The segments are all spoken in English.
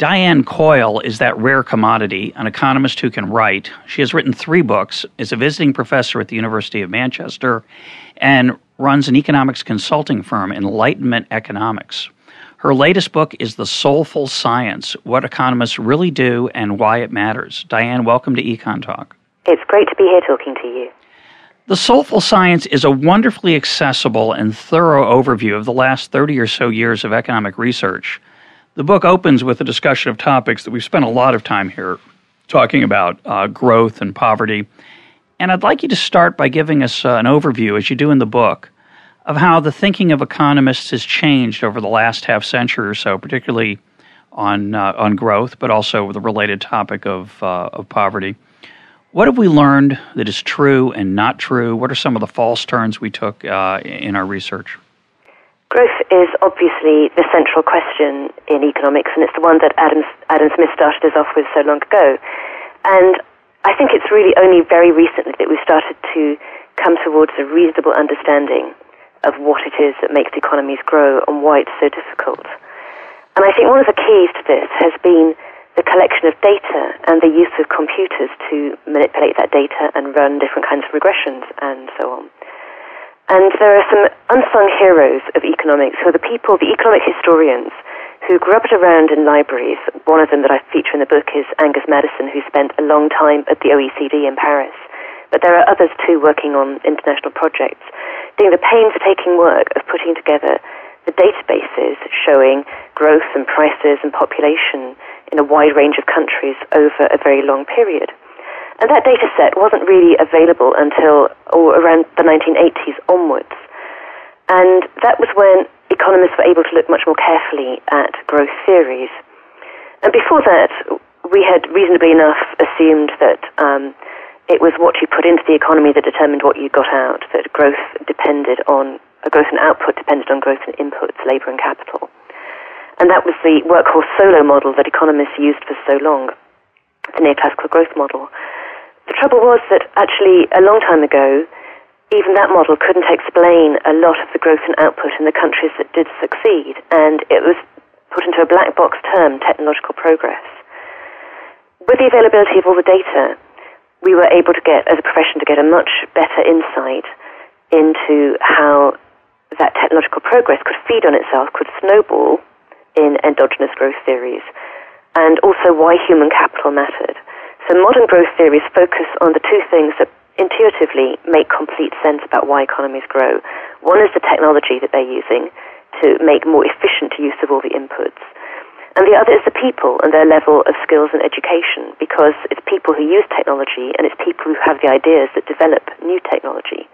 Diane Coyle is that rare commodity, an economist who can write. She has written three books, is a visiting professor at the University of Manchester, and runs an economics consulting firm, Enlightenment Economics. Her latest book is The Soulful Science What Economists Really Do and Why It Matters. Diane, welcome to Econ Talk. It's great to be here talking to you. The Soulful Science is a wonderfully accessible and thorough overview of the last 30 or so years of economic research. The book opens with a discussion of topics that we've spent a lot of time here talking about uh, growth and poverty. And I'd like you to start by giving us uh, an overview, as you do in the book, of how the thinking of economists has changed over the last half century or so, particularly on uh, on growth, but also the related topic of uh, of poverty. What have we learned that is true and not true? What are some of the false turns we took uh, in our research? Growth is obviously the central question in economics, and it's the one that Adam, Adam Smith started us off with so long ago. And I think it's really only very recently that we've started to come towards a reasonable understanding of what it is that makes economies grow and why it's so difficult. And I think one of the keys to this has been the collection of data and the use of computers to manipulate that data and run different kinds of regressions and so on. And there are some unsung heroes of economics who are the people, the economic historians, who grubbed around in libraries. One of them that I feature in the book is Angus Maddison, who spent a long time at the OECD in Paris. But there are others too working on international projects, doing the painstaking work of putting together the databases showing growth and prices and population in a wide range of countries over a very long period. And that data set wasn't really available until or around the 1980s onwards. And that was when economists were able to look much more carefully at growth theories. And before that, we had reasonably enough assumed that um, it was what you put into the economy that determined what you got out, that growth depended on, uh, growth and output depended on growth and inputs, labor and capital. And that was the workhorse Solow model that economists used for so long, the neoclassical growth model. The trouble was that actually, a long time ago, even that model couldn't explain a lot of the growth and output in the countries that did succeed, and it was put into a black box term, technological progress. With the availability of all the data, we were able to get, as a profession, to get a much better insight into how that technological progress could feed on itself, could snowball in endogenous growth theories, and also why human capital mattered. So modern growth theories focus on the two things that intuitively make complete sense about why economies grow. One is the technology that they're using to make more efficient use of all the inputs. And the other is the people and their level of skills and education, because it's people who use technology and it's people who have the ideas that develop new technology.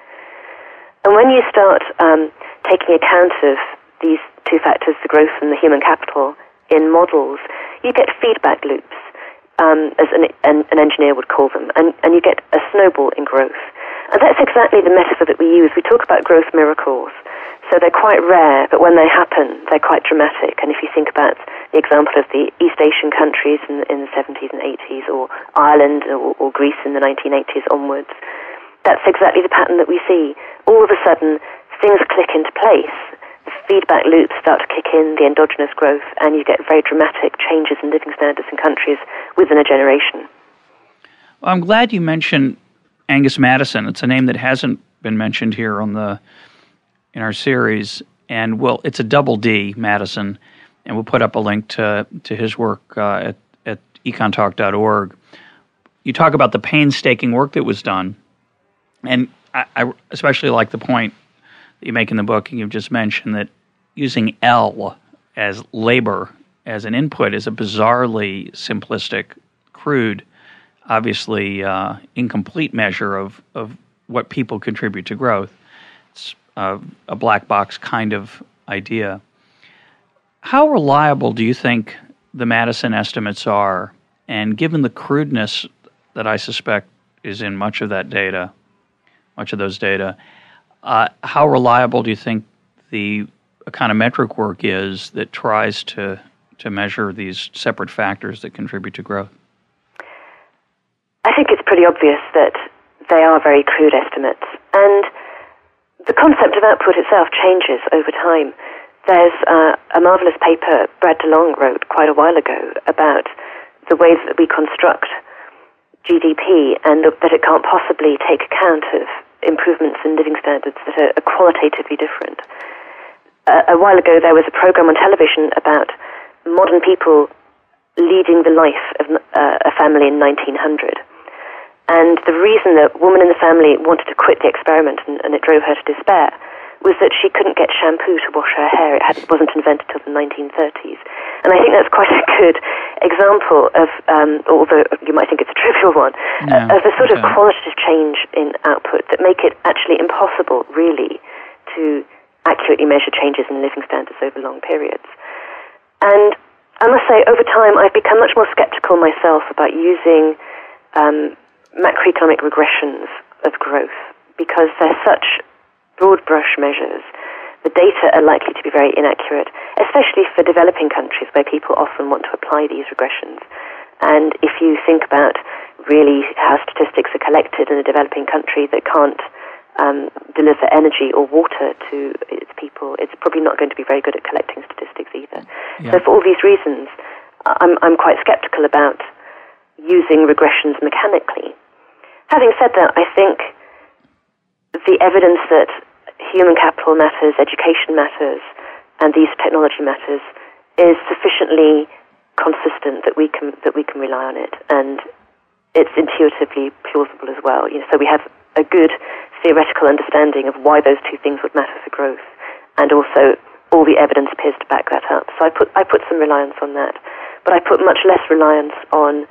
And when you start um, taking account of these two factors, the growth and the human capital, in models, you get feedback loops um, as an, an, an, engineer would call them, and, and you get a snowball in growth. And that's exactly the metaphor that we use. We talk about growth miracles. So they're quite rare, but when they happen, they're quite dramatic. And if you think about the example of the East Asian countries in, in the 70s and 80s, or Ireland or, or Greece in the 1980s onwards, that's exactly the pattern that we see. All of a sudden, things click into place feedback loops start to kick in, the endogenous growth, and you get very dramatic changes in living standards in countries within a generation. Well, I'm glad you mentioned Angus Maddison. It's a name that hasn't been mentioned here on the in our series, and well, it's a double D, Maddison, and we'll put up a link to to his work uh, at at econtalk.org. You talk about the painstaking work that was done, and I, I especially like the point that you make in the book, and you've just mentioned that using L as labor as an input is a bizarrely simplistic, crude, obviously uh, incomplete measure of, of what people contribute to growth. It's uh, a black box kind of idea. How reliable do you think the Maddison estimates are And given the crudeness that I suspect is in much of that data, much of those data, uh, how reliable do you think the econometric work is that tries to to measure these separate factors that contribute to growth? I think it's pretty obvious that they are very crude estimates, and the concept of output itself changes over time. There's uh, a marvelous paper Brad DeLong wrote quite a while ago about the ways that we construct GDP and that it can't possibly take account of improvements in living standards that are, qualitatively different. Uh, a while ago, there was a program on television about modern people leading the life of uh, a family in 1900. And the reason that woman in the family wanted to quit the experiment and, and it drove her to despair was that she couldn't get shampoo to wash her hair. It, had, wasn't invented till the 1930s. And I think that's quite a good example of, um, although you might think it's a trivial one, of the sort okay. of qualitative change in output that make it actually impossible, really, to accurately measure changes in living standards over long periods. And I must say, over time, I've become much more skeptical myself about using um, macroeconomic regressions of growth because they're such broad brush measures, the data are likely to be very inaccurate, especially for developing countries where people often want to apply these regressions. And if you think about really how statistics are collected in a developing country that can't um, deliver energy or water to its people, it's probably not going to be very good at collecting statistics either. Yeah. So, for all these reasons, I'm, I'm quite skeptical about using regressions mechanically. Having said that, I think the evidence that human capital matters, education matters, and these technology matters is sufficiently consistent that we can that we can rely on it, and it's intuitively plausible as well. You know, so we have a good theoretical understanding of why those two things would matter for growth, and also all the evidence appears to back that up. So I put I put some reliance on that, but I put much less reliance on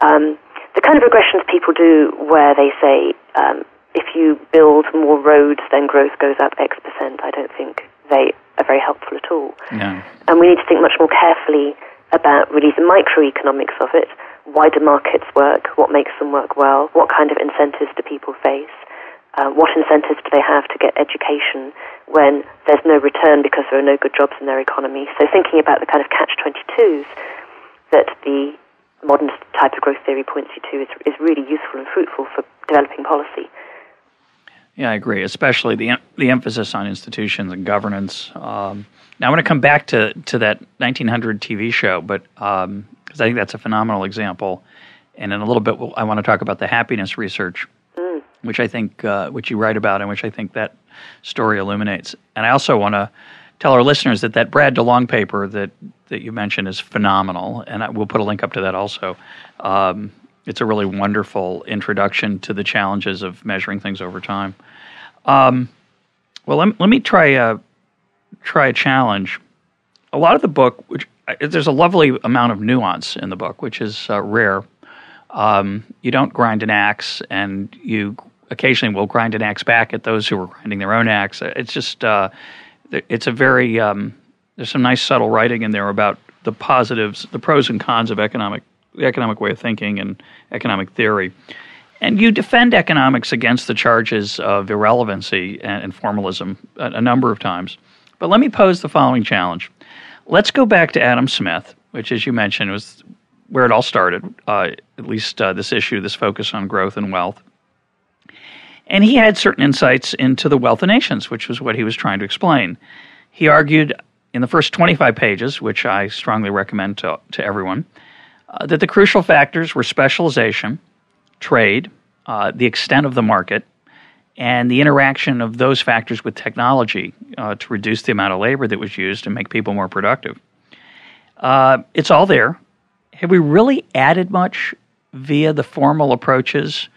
um, the kind of regressions people do where they say um, if you build more roads, then growth goes up X percent. I don't think they are very helpful at all. No. And we need to think much more carefully about really the microeconomics of it. Why do markets work? What makes them work well? What kind of incentives do people face? Uh, what incentives do they have to get education when there's no return because there are no good jobs in their economy? So thinking about the kind of catch-22s that the modern type of growth theory points you to is, is really useful and fruitful for developing policy. Yeah, I agree, especially the the emphasis on institutions and governance. Um, now, I want to come back to, to that 1900 TV show, but because um, I think that's a phenomenal example. And in a little bit, I want to talk about the happiness research. Which I think, uh, which you write about, and which I think that story illuminates. And I also want to tell our listeners that that Brad DeLong paper that that you mentioned is phenomenal, and I, we'll put a link up to that also. Um, it's a really wonderful introduction to the challenges of measuring things over time. Um, well, let, let me try a try a challenge. A lot of the book, which there's a lovely amount of nuance in the book, which is uh, rare. Um, you don't grind an axe, and you occasionally will grind an axe back at those who are grinding their own axe. It's just uh, it's a very um, there's some nice subtle writing in there about the positives, the pros and cons of economic the economic way of thinking and economic theory. And you defend economics against the charges of irrelevancy and, formalism a, a number of times. But let me pose the following challenge. Let's go back to Adam Smith, which, as you mentioned, was where it all started, uh, at least uh, this issue, this focus on growth and wealth. And he had certain insights into the wealth of nations, which was what he was trying to explain. He argued in the first 25 pages, which I strongly recommend to, to everyone, uh, that the crucial factors were specialization, trade, uh, the extent of the market, and the interaction of those factors with technology uh, to reduce the amount of labor that was used and make people more productive. Uh, it's all there. Have we really added much via the formal approaches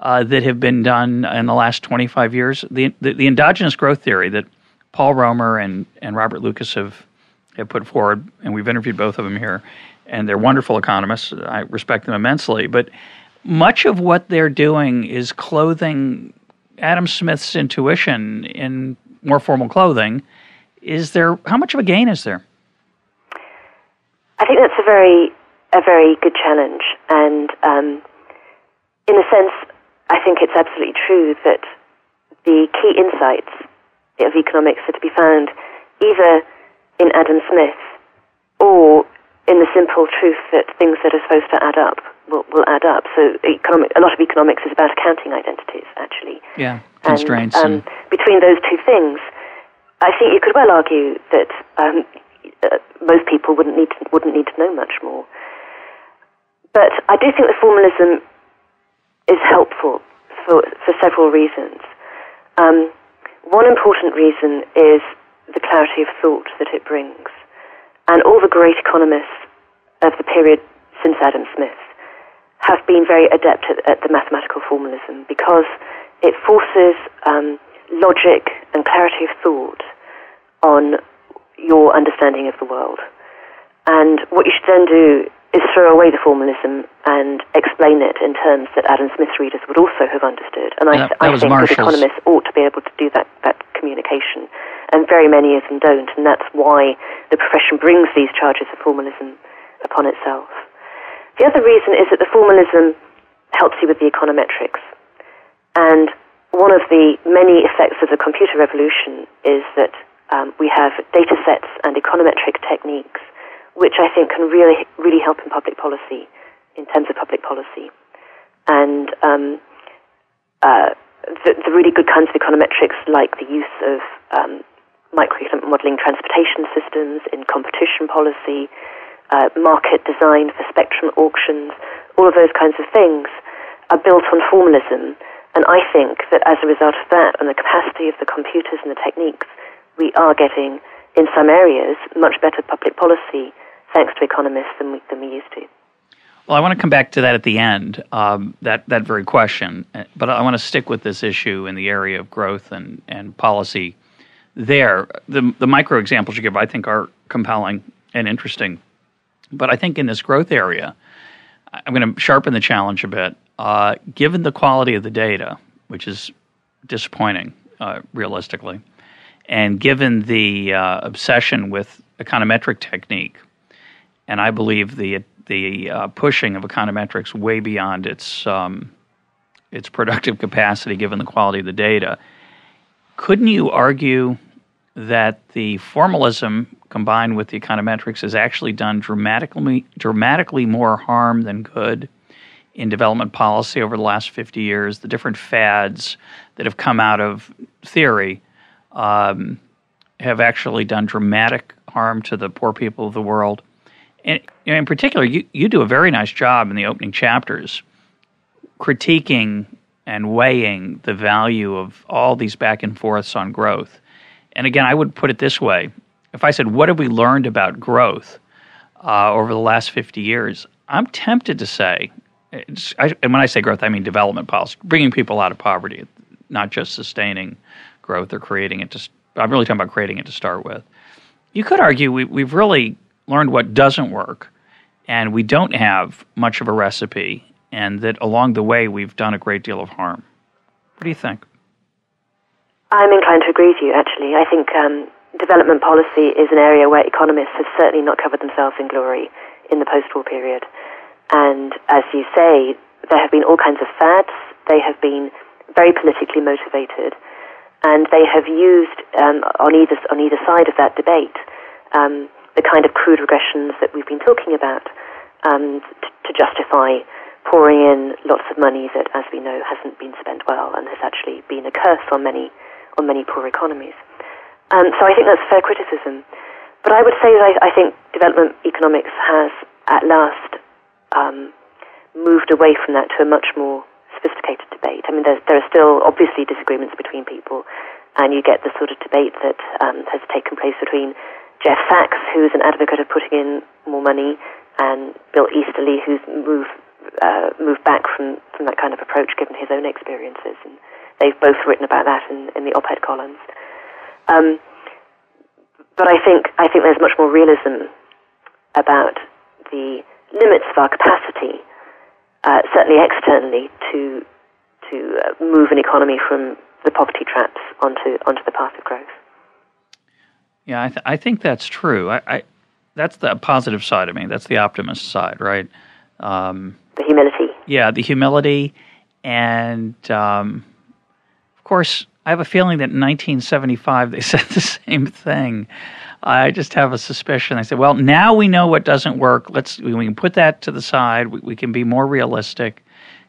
uh, that have been done in the last 25 years? The, the, the, endogenous growth theory that Paul Romer and, and Robert Lucas have, have put forward, and we've interviewed both of them here, and they're wonderful economists. I respect them immensely. But much of what they're doing is clothing Adam Smith's intuition in more formal clothing. Is there how much of a gain is there? I think that's a very a very good challenge. And um, in a sense, I think it's absolutely true that the key insights of economics are to be found either in Adam Smith or in the simple truth that things that are supposed to add up will, will add up. So economic, a lot of economics is about accounting identities, actually. Yeah, constraints. And, um, between those two things, I think you could well argue that um, uh, most people wouldn't need to, wouldn't need to know much more. But I do think that formalism is helpful for, for several reasons. Um, one important reason is the clarity of thought that it brings. And all the great economists of the period since Adam Smith have been very adept at, at the mathematical formalism because it forces um, logic and clarity of thought on your understanding of the world. And what you should then do is throw away the formalism and explain it in terms that Adam Smith's readers would also have understood. And I, that, that I think Marshall's. that economists ought to be able to do that, that communication. And very many of them don't. And that's why the profession brings these charges of formalism upon itself. The other reason is that the formalism helps you with the econometrics. And one of the many effects of the computer revolution is that um, we have data sets and econometric techniques which I think can really, really help in public policy, in terms of public policy. And um, uh, the, the, really good kinds of econometrics, like the use of um, microeconomic modeling transportation systems in competition policy, uh, market design for spectrum auctions, all of those kinds of things are built on formalism. And I think that as a result of that and the capacity of the computers and the techniques, we are getting, in some areas, much better public policy thanks to economists than we, than we used to. Well, I want to come back to that at the end, um, that, that very question. But I want to stick with this issue in the area of growth and, and policy there. The, the micro examples you give, I think, are compelling and interesting. But I think in this growth area, I'm going to sharpen the challenge a bit. Uh, given the quality of the data, which is disappointing, uh, realistically, and given the uh, obsession with econometric technique, and I believe the the uh, pushing of econometrics way beyond its um, its productive capacity, given the quality of the data. Couldn't you argue that the formalism combined with the econometrics has actually done dramatically dramatically more harm than good in development policy over the last 50 years? The different fads that have come out of theory um, have actually done dramatic harm to the poor people of the world. And in particular, you, you do a very nice job in the opening chapters critiquing and weighing the value of all these back and forths on growth. And again, I would put it this way if I said, What have we learned about growth uh, over the last 50 years? I'm tempted to say, I, and when I say growth, I mean development policy, bringing people out of poverty, not just sustaining growth or creating it to, I'm really talking about creating it to start with. You could argue we, we've really learned what doesn't work, and we don't have much of a recipe, and that along the way we've done a great deal of harm. What do you think? I'm inclined to agree with you, actually. I think um, development policy is an area where economists have certainly not covered themselves in glory in the post war period. And as you say, there have been all kinds of fads, they have been very politically motivated, and they have used um, on, either, on either side of that debate um, the kind of crude regressions that we've been talking about um, to, to justify pouring in lots of money that, as we know, hasn't been spent well and has actually been a curse on many on many poor economies. Um, so I think that's fair criticism. But I would say that I, I think development economics has at last um, moved away from that to a much more sophisticated debate. I mean, there are still obviously disagreements between people, and you get the sort of debate that um, has taken place between Jeff Sachs, who's an advocate of putting in more money, and Bill Easterly, who's moved uh, moved back from, from that kind of approach given his own experiences. And they've both written about that in, in the op-ed columns. Um, but I think I think there's much more realism about the limits of our capacity, uh, certainly externally, to to uh, move an economy from the poverty traps onto onto the path of growth. Yeah, I, th- I think that's true. I, I, that's the positive side of me. That's the optimist side, right? Um, the humility. Yeah, the humility, and um, of course, I have a feeling that in 1975 they said the same thing. I just have a suspicion. I said, well, now we know what doesn't work. Let's we can put that to the side. We, we can be more realistic.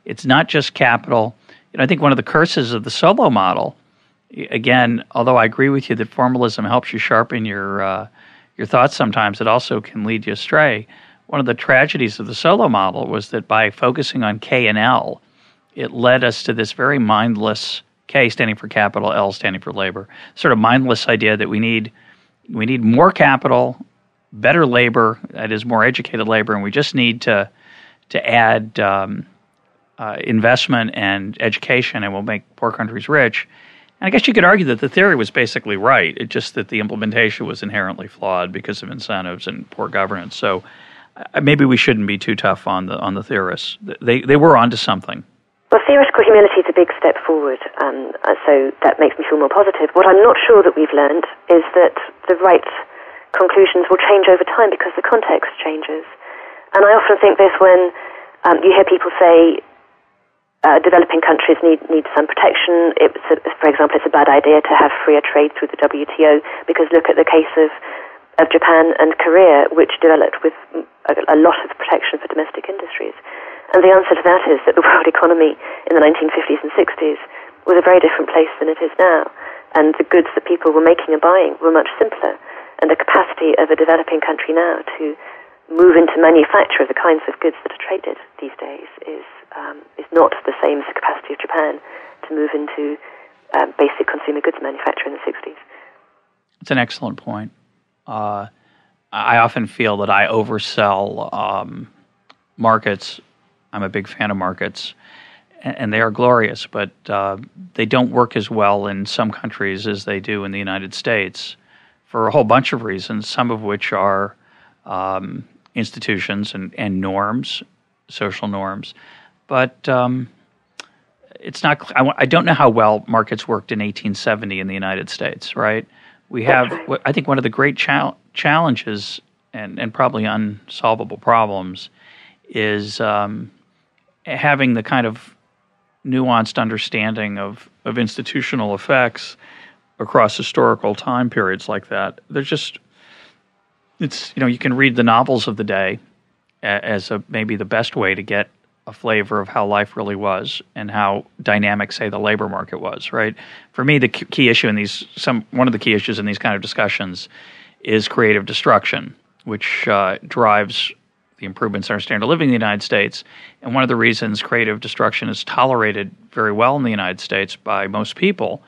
It's not just capital. You know, I think one of the curses of the Solow model, again, although I agree with you that formalism helps you sharpen your uh, your thoughts sometimes, it also can lead you astray. One of the tragedies of the Solow model was that by focusing on K and L, it led us to this very mindless K standing for capital, L standing for labor, sort of mindless idea that we need we need more capital, better labor, that is more educated labor, and we just need to to add um, uh, investment and education, and we'll make poor countries rich. And I guess you could argue that the theory was basically right. It's just that the implementation was inherently flawed because of incentives and poor governance. So uh, maybe we shouldn't be too tough on the on the theorists. They they were onto something. Well, theoretical humility is a big step forward, um, uh, so that makes me feel more positive. What I'm not sure that we've learned is that the right conclusions will change over time because the context changes. And I often think this when um, you hear people say uh, developing countries need, need some protection. For example, it's a bad idea to have freer trade through the WTO because look at the case of, of Japan and Korea, which developed with a, a lot of protection for domestic industries. And the answer to that is that the world economy in the 1950s and 60s was a very different place than it is now. And the goods that people were making and buying were much simpler. And the capacity of a developing country now to move into manufacture of the kinds of goods that are traded these days is, um, is not the same as the capacity of Japan to move into um, basic consumer goods manufacture in the 60s. It's an excellent point. Uh, I often feel that I oversell um, markets I'm a big fan of markets, and they are glorious, but uh, they don't work as well in some countries as they do in the United States for a whole bunch of reasons, some of which are um, institutions and, and norms, social norms. But um, it's not, I, I don't know how well markets worked in 1870 in the United States, right? We have, I think, one of the great chal- challenges and, and probably unsolvable problems is um, having the kind of nuanced understanding of, of institutional effects across historical time periods like that. There's just it's you know you can read the novels of the day as a maybe the best way to get a flavor of how life really was and how dynamic say the labor market was right for me the key issue in these some one of the key issues in these kind of discussions is creative destruction which uh, drives the improvements in our standard of living in the United States. And one of the reasons creative destruction is tolerated very well in the United States by most people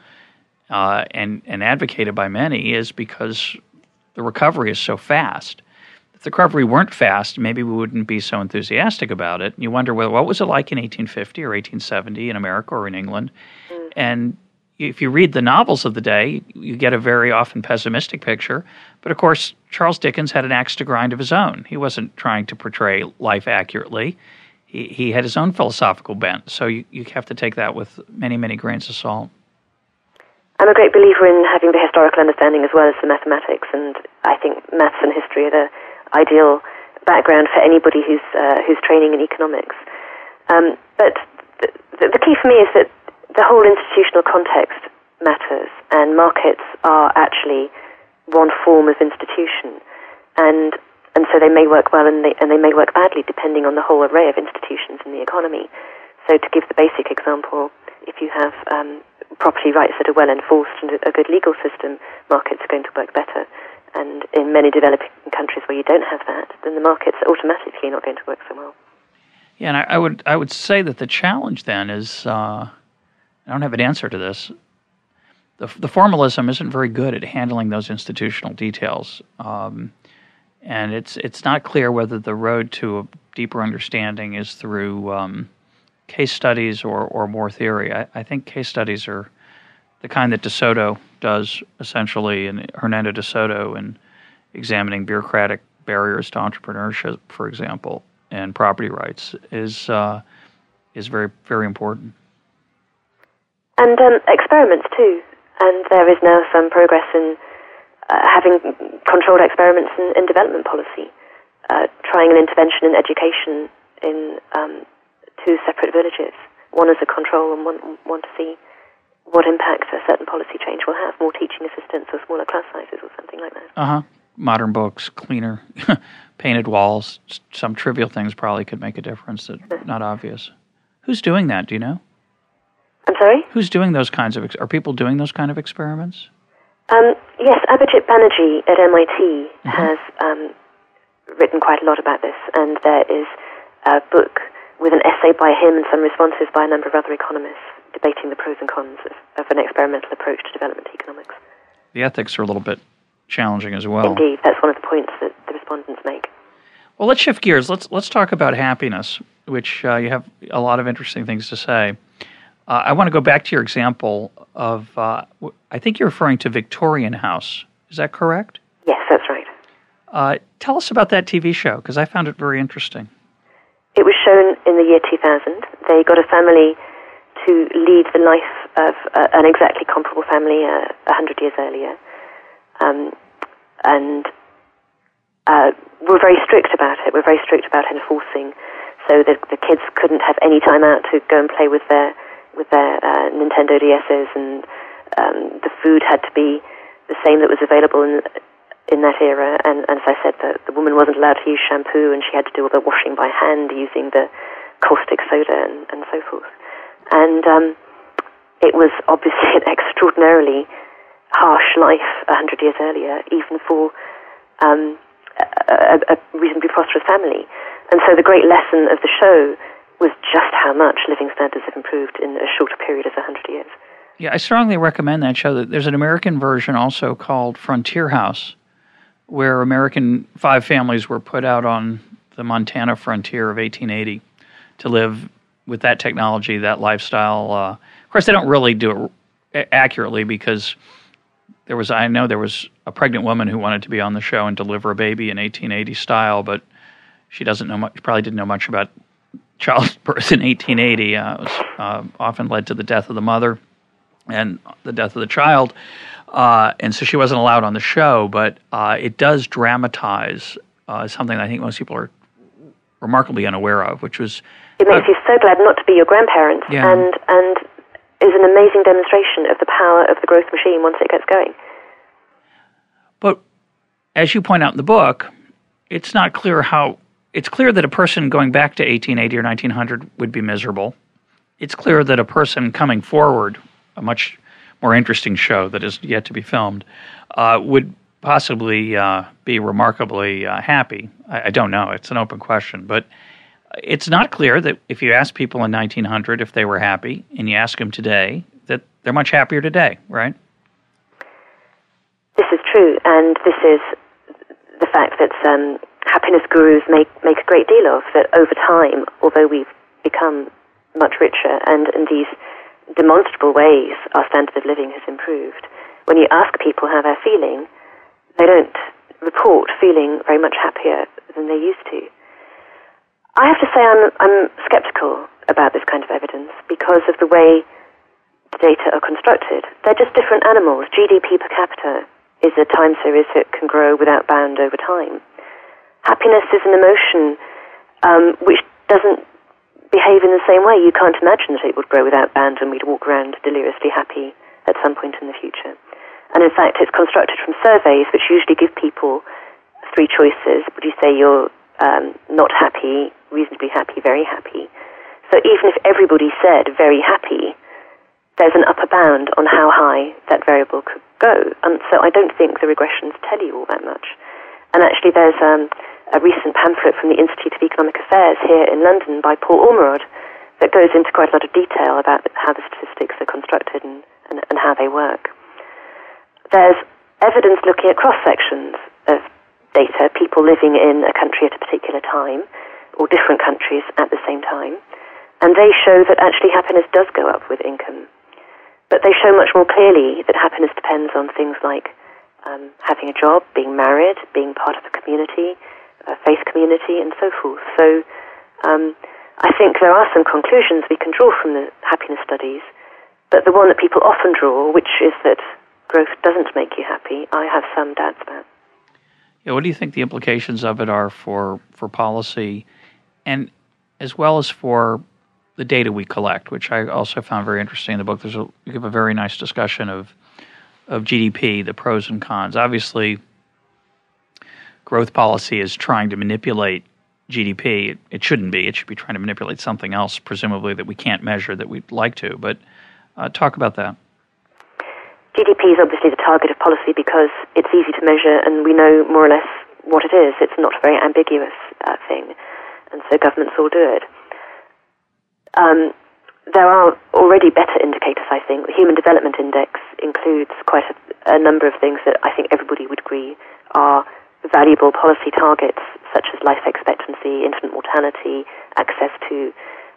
uh, and, and advocated by many is because the recovery is so fast. If the recovery weren't fast, maybe we wouldn't be so enthusiastic about it. You wonder, well, what was it like in 1850 or 1870 in America or in England? Mm. And if you read the novels of the day, you get a very often pessimistic picture. But of course, Charles Dickens had an axe to grind of his own. He wasn't trying to portray life accurately. He, he had his own philosophical bent. So you, you have to take that with many, many grains of salt. I'm a great believer in having the historical understanding as well as the mathematics, and I think maths and history are the ideal background for anybody who's uh, who's training in economics. Um, but the, the, key for me is that the whole institutional context matters, and markets are actually one form of institution, and and so they may work well and they and they may work badly depending on the whole array of institutions in the economy. So to give the basic example, if you have um, property rights that are well enforced and a good legal system, markets are going to work better. And in many developing countries where you don't have that, then the markets automatically not going to work so well. Yeah, and I, I would I would say that the challenge then is. Uh I don't have an answer to this. The, the formalism isn't very good at handling those institutional details. Um, and it's it's not clear whether the road to a deeper understanding is through um, case studies or, or more theory. I, I, think case studies are the kind that DeSoto does essentially, and Hernando DeSoto in examining bureaucratic barriers to entrepreneurship, for example, and property rights is uh, is very very important and um, experiments too. And there is now some progress in uh, having controlled experiments in, in development policy, uh, trying an intervention in education in um, two separate villages, one as a control and one, one to see what impact a certain policy change will have, more teaching assistants or smaller class sizes or something like that. Uh huh. Modern books, cleaner, painted walls, some trivial things probably could make a difference that not obvious. Who's doing that? Do you know? I'm sorry. Who's doing those kinds of? Ex- are people doing those kind of experiments? Um, yes, Abhijit Banerjee at MIT mm-hmm. has um, written quite a lot about this, and there is a book with an essay by him and some responses by a number of other economists debating the pros and cons of, of an experimental approach to development economics. The ethics are a little bit challenging as well. Indeed, that's one of the points that the respondents make. Well, let's shift gears. Let's let's talk about happiness, which uh, you have a lot of interesting things to say. Uh, I want to go back to your example of. Uh, I think you're referring to Victorian House. Is that correct? Yes, that's right. Uh, tell us about that TV show because I found it very interesting. It was shown in the year 2000. They got a family to lead the life of uh, an exactly comparable family uh, a uh, hundred years earlier, um, and uh, we're very strict about it. We're very strict about enforcing, so that the kids couldn't have any time out to go and play with their with their uh, Nintendo DSs, and um, the food had to be the same that was available in in that era. And, and as I said, the, the woman wasn't allowed to use shampoo, and she had to do all the washing by hand using the caustic soda and, and so forth. And um, it was obviously an extraordinarily harsh life a hundred years earlier, even for um, a, a, reasonably prosperous family. And so the great lesson of the show was just how much living standards have improved in a shorter period of a hundred years. Yeah, I strongly recommend that show. There's an American version also called Frontier House, where American five families were put out on the Montana frontier of 1880 to live with that technology, that lifestyle. Uh, of course, they don't really do it accurately because there was I know there was a pregnant woman who wanted to be on the show and deliver a baby in 1880 style, but she doesn't know much. Probably didn't know much about childbirth in 1880. Uh, it was uh, often led to the death of the mother and the death of the child, uh, and so she wasn't allowed on the show. But uh, it does dramatize uh, something I think most people are remarkably unaware of, which was it makes you so glad not to be your grandparents, yeah. and and is an amazing demonstration of the power of the growth machine once it gets going. But as you point out in the book, it's not clear how. It's clear that a person going back to 1880 or 1900 would be miserable. It's clear that a person coming forward, a much more interesting show that is yet to be filmed, uh, would possibly uh, be remarkably uh, happy. I, I, don't know. It's an open question, but it's not clear that if you ask people in 1900 if they were happy and you ask them today, that they're much happier today, right? This is true, and this is the fact that um, happiness gurus make, make a great deal of, that over time, although we've become much richer and in these demonstrable ways our standard of living has improved, when you ask people how they're feeling, they don't report feeling very much happier than they used to. I have to say I'm, I'm skeptical about this kind of evidence because of the way the data are constructed. They're just different animals. GDP per capita is a time series that can grow without bound over time. Happiness is an emotion um, which doesn't behave in the same way. You can't imagine that it would grow without bound and we'd walk around deliriously happy at some point in the future. And in fact, it's constructed from surveys which usually give people three choices. Would you say you're um, not happy, reasonably happy, very happy. So even if everybody said very happy, there's an upper bound on how high that variable could go. And so I don't think the regressions tell you all that much. And actually, there's um, a recent pamphlet from the Institute of Economic Affairs here in London by Paul Ormerod that goes into quite a lot of detail about how the statistics are constructed and, and, and how they work. There's evidence looking at cross sections of data, people living in a country at a particular time, or different countries at the same time, and they show that actually happiness does go up with income. But they show much more clearly that happiness depends on things like um, having a job, being married, being part of a community, a faith community, and so forth. So um, I think there are some conclusions we can draw from the happiness studies, but the one that people often draw, which is that growth doesn't make you happy, I have some doubts about. Yeah, what do you think the implications of it are for, for policy and as well as for the data we collect, which I also found very interesting in the book. There's a, you give a very nice discussion of of GDP, the pros and cons. Obviously, growth policy is trying to manipulate GDP. It, it, shouldn't be. It should be trying to manipulate something else, presumably that we can't measure that we'd like to. But uh, talk about that. GDP is obviously the target of policy because it's easy to measure and we know more or less what it is. It's not a very ambiguous uh, thing, and so governments all do it. Um, there are already better indicators, I think. The Human Development Index includes quite a, a, number of things that I think everybody would agree are valuable policy targets, such as life expectancy, infant mortality, access to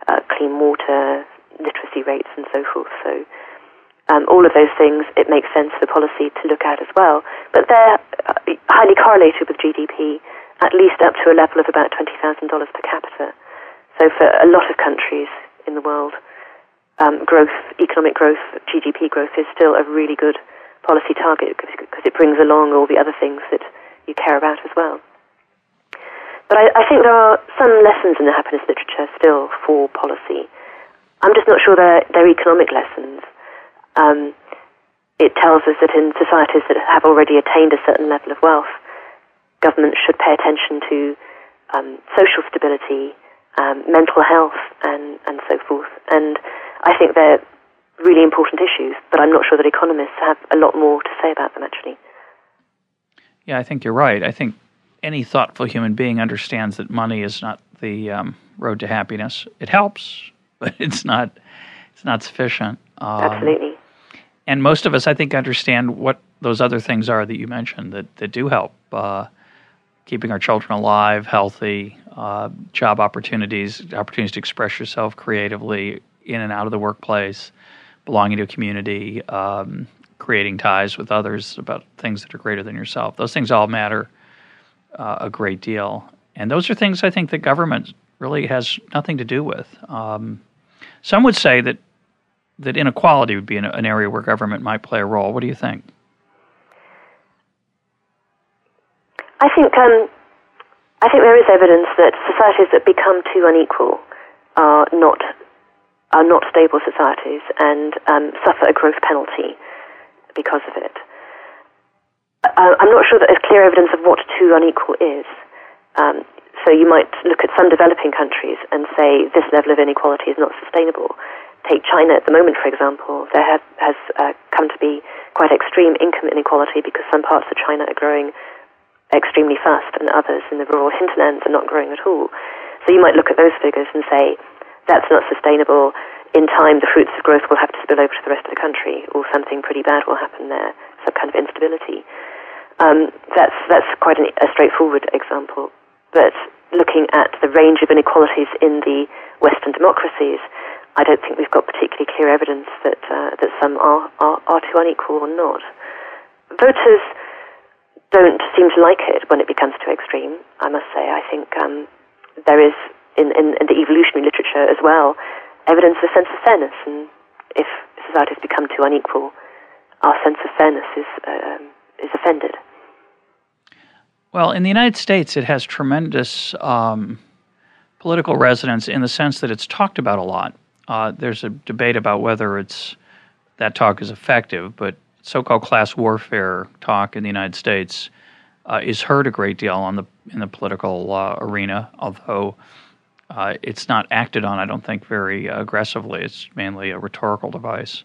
uh, clean water, literacy rates, and so forth. So, um, all of those things, it makes sense for policy to look at as well. But they're uh, highly correlated with GDP, at least up to a level of about $20,000 per capita. So, for a lot of countries, in the world, um, growth, economic growth, GDP growth is still a really good policy target because it brings along all the other things that you care about as well. But I, I think there are some lessons in the happiness literature still for policy. I'm just not sure they're, they're economic lessons. Um, it tells us that in societies that have already attained a certain level of wealth, governments should pay attention to um, social stability, um, mental health, and, and so forth. And I think they're really important issues, but I'm not sure that economists have a lot more to say about them, actually. Yeah, I think you're right. I think any thoughtful human being understands that money is not the um, road to happiness. It helps, but it's not. It's not sufficient. Um, Absolutely. And most of us, I think, understand what those other things are that you mentioned that that do help. Uh, keeping our children alive, healthy, uh, job opportunities, opportunities to express yourself creatively in and out of the workplace, belonging to a community, um, creating ties with others about things that are greater than yourself. Those things all matter uh, a great deal. And those are things I think that government really has nothing to do with. Um, some would say that that inequality would be an, an area where government might play a role. What do you think? I think um, I think there is evidence that societies that become too unequal are not are not stable societies and um, suffer a growth penalty because of it. Uh, I'm not sure that there's clear evidence of what too unequal is. Um, so you might look at some developing countries and say this level of inequality is not sustainable. Take China at the moment, for example. There have, has uh, come to be quite extreme income inequality because some parts of China are growing extremely fast and others in the rural hinterlands are not growing at all. So you might look at those figures and say, that's not sustainable. In time, the fruits of growth will have to spill over to the rest of the country, or something pretty bad will happen there, some kind of instability. Um, that's, that's quite an, a straightforward example. But looking at the range of inequalities in the Western democracies, I don't think we've got particularly clear evidence that, uh, that some are, are, are too unequal or not. Voters don't seem to like it when it becomes too extreme. I must say, I think um, there is in, in, in, the evolutionary literature as well evidence a sense of fairness, and if societies become too unequal, our sense of fairness is uh, is offended. Well, in the United States, it has tremendous um, political resonance in the sense that it's talked about a lot. Uh, there's a debate about whether it's that talk is effective, but so-called class warfare talk in the United States uh, is heard a great deal on the in the political uh, arena, although uh, it's not acted on. I don't think very aggressively. It's mainly a rhetorical device.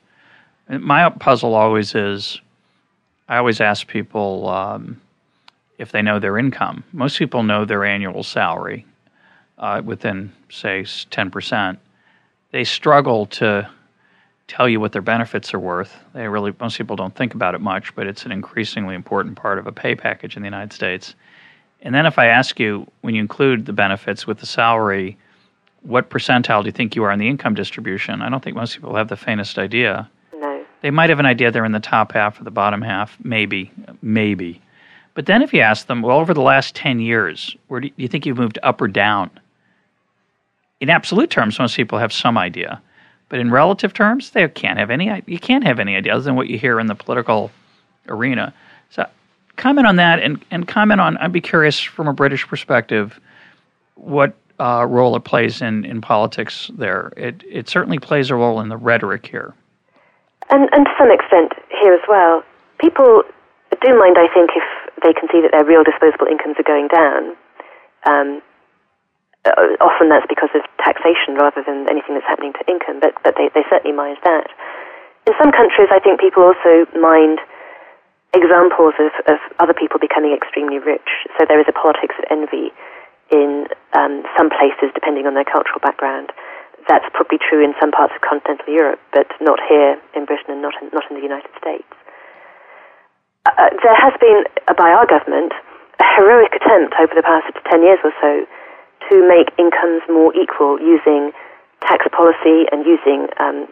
And my puzzle always is, I always ask people um, if they know their income. Most people know their annual salary uh, within, say, ten percent. They struggle to tell you what their benefits are worth. They really most people don't think about it much, but it's an increasingly important part of a pay package in the United States. And then if I ask you when you include the benefits with the salary, what percentile do you think you are in the income distribution? I don't think most people have the faintest idea. No. They might have an idea they're in the top half or the bottom half, maybe, maybe. But then if you ask them, well, over the last 10 years, where do you think you've moved up or down? In absolute terms, most people have some idea. But in relative terms, they can't have any. You can't have any idea other than what you hear in the political arena. Comment on that, and and comment on. I'd be curious from a British perspective, what uh, role it plays in, in politics there. It it certainly plays a role in the rhetoric here, and and to some extent here as well. People do mind, I think, if they can see that their real disposable incomes are going down. Um, uh, often that's because of taxation rather than anything that's happening to income, but, but they, they certainly mind that. In some countries, I think people also mind examples of, of other people becoming extremely rich. So there is a politics of envy in um, some places, depending on their cultural background. That's probably true in some parts of continental Europe, but not here in Britain and not in, not in the United States. Uh, there has been, uh, by our government, a heroic attempt over the past 10 years or so to make incomes more equal using tax policy and using um,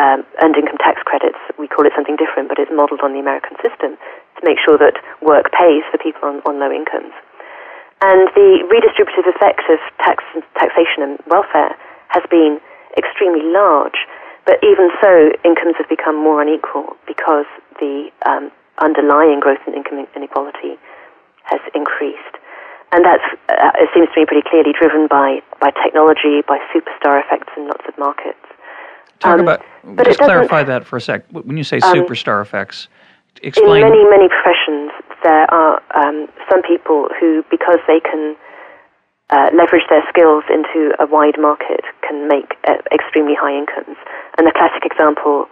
um, earned income tax credits. We call it something different, but it's modeled on the American system to make sure that work pays for people on, on low incomes. And the redistributive effect of tax, taxation and welfare has been extremely large. But even so, incomes have become more unequal because the um, underlying growth in income inequality has increased. And that's, uh, it seems to me, pretty clearly driven by, by technology, by superstar effects in lots of markets. Talk um, about, just clarify that for a sec. When you say um, superstar effects, explain. In many, many professions, there are um, some people who, because they can uh, leverage their skills into a wide market, can make uh, extremely high incomes. And the classic example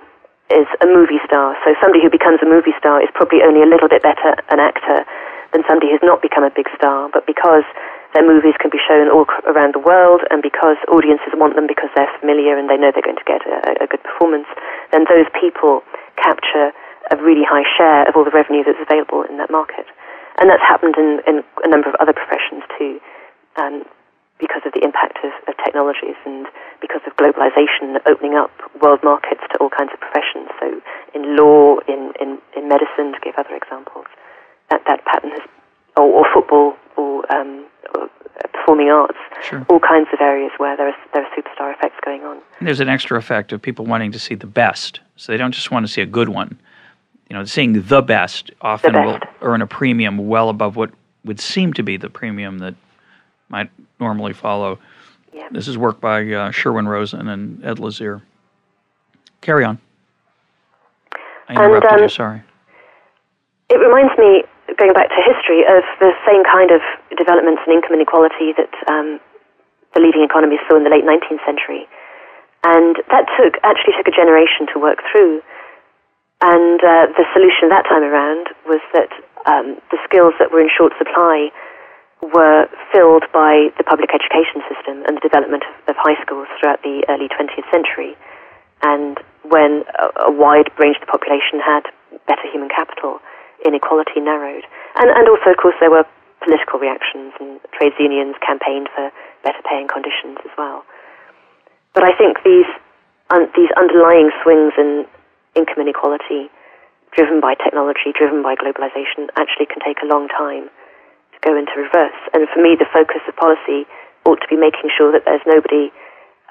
is a movie star. So somebody who becomes a movie star is probably only a little bit better an actor than somebody who's not become a big star. But because their movies can be shown all around the world, and because audiences want them because they're familiar and they know they're going to get a, a good performance, then those people capture a really high share of all the revenue that's available in that market. And that's happened in, in a number of other professions too. Um, because of the impact of, of, technologies and because of globalization opening up world markets to all kinds of professions. So in law, in, in, in medicine, to give other examples, that, that pattern has, or, or football, or, um, performing arts, sure. all kinds of areas where there are, there are superstar effects going on. And there's an extra effect of people wanting to see the best. So they don't just want to see a good one. You know, seeing the best often the best. will earn a premium well above what would seem to be the premium that might normally follow. Yeah. This is work by uh, Sherwin Rosen and Ed Lazear. Carry on. I interrupted and, um, you, sorry. It reminds me, going back to history, of the same kind of developments in income inequality that um, the leading economies saw in the late 19th century. And that took actually took a generation to work through. And uh, the solution that time around was that um, the skills that were in short supply were filled by the public education system and the development of, of high schools throughout the early 20th century. And when a, a, wide range of the population had better human capital, inequality narrowed. And, and also, of course, there were political reactions, and trades unions campaigned for better paying conditions as well. But I think these, un, these underlying swings in income inequality, driven by technology, driven by globalization, actually can take a long time to go into reverse. And for me, the focus of policy ought to be making sure that there's nobody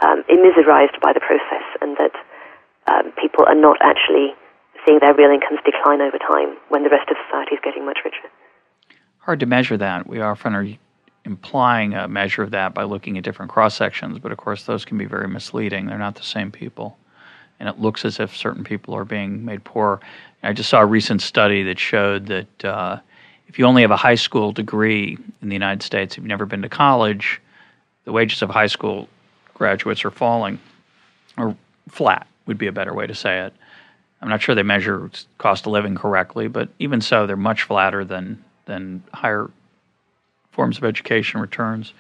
um, immiserized by the process and that um, people are not actually seeing their real incomes decline over time when the rest of society is getting much richer. Hard to measure that. We often are implying a measure of that by looking at different cross sections, but of course, those can be very misleading. They're not the same people. And it looks as if certain people are being made poor. I just saw a recent study that showed that uh, if you only have a high school degree in the United States, if you've never been to college, the wages of high school graduates are falling, or flat would be a better way to say it. I'm not sure they measure cost of living correctly, but even so, they're much flatter than than higher forms of education returns.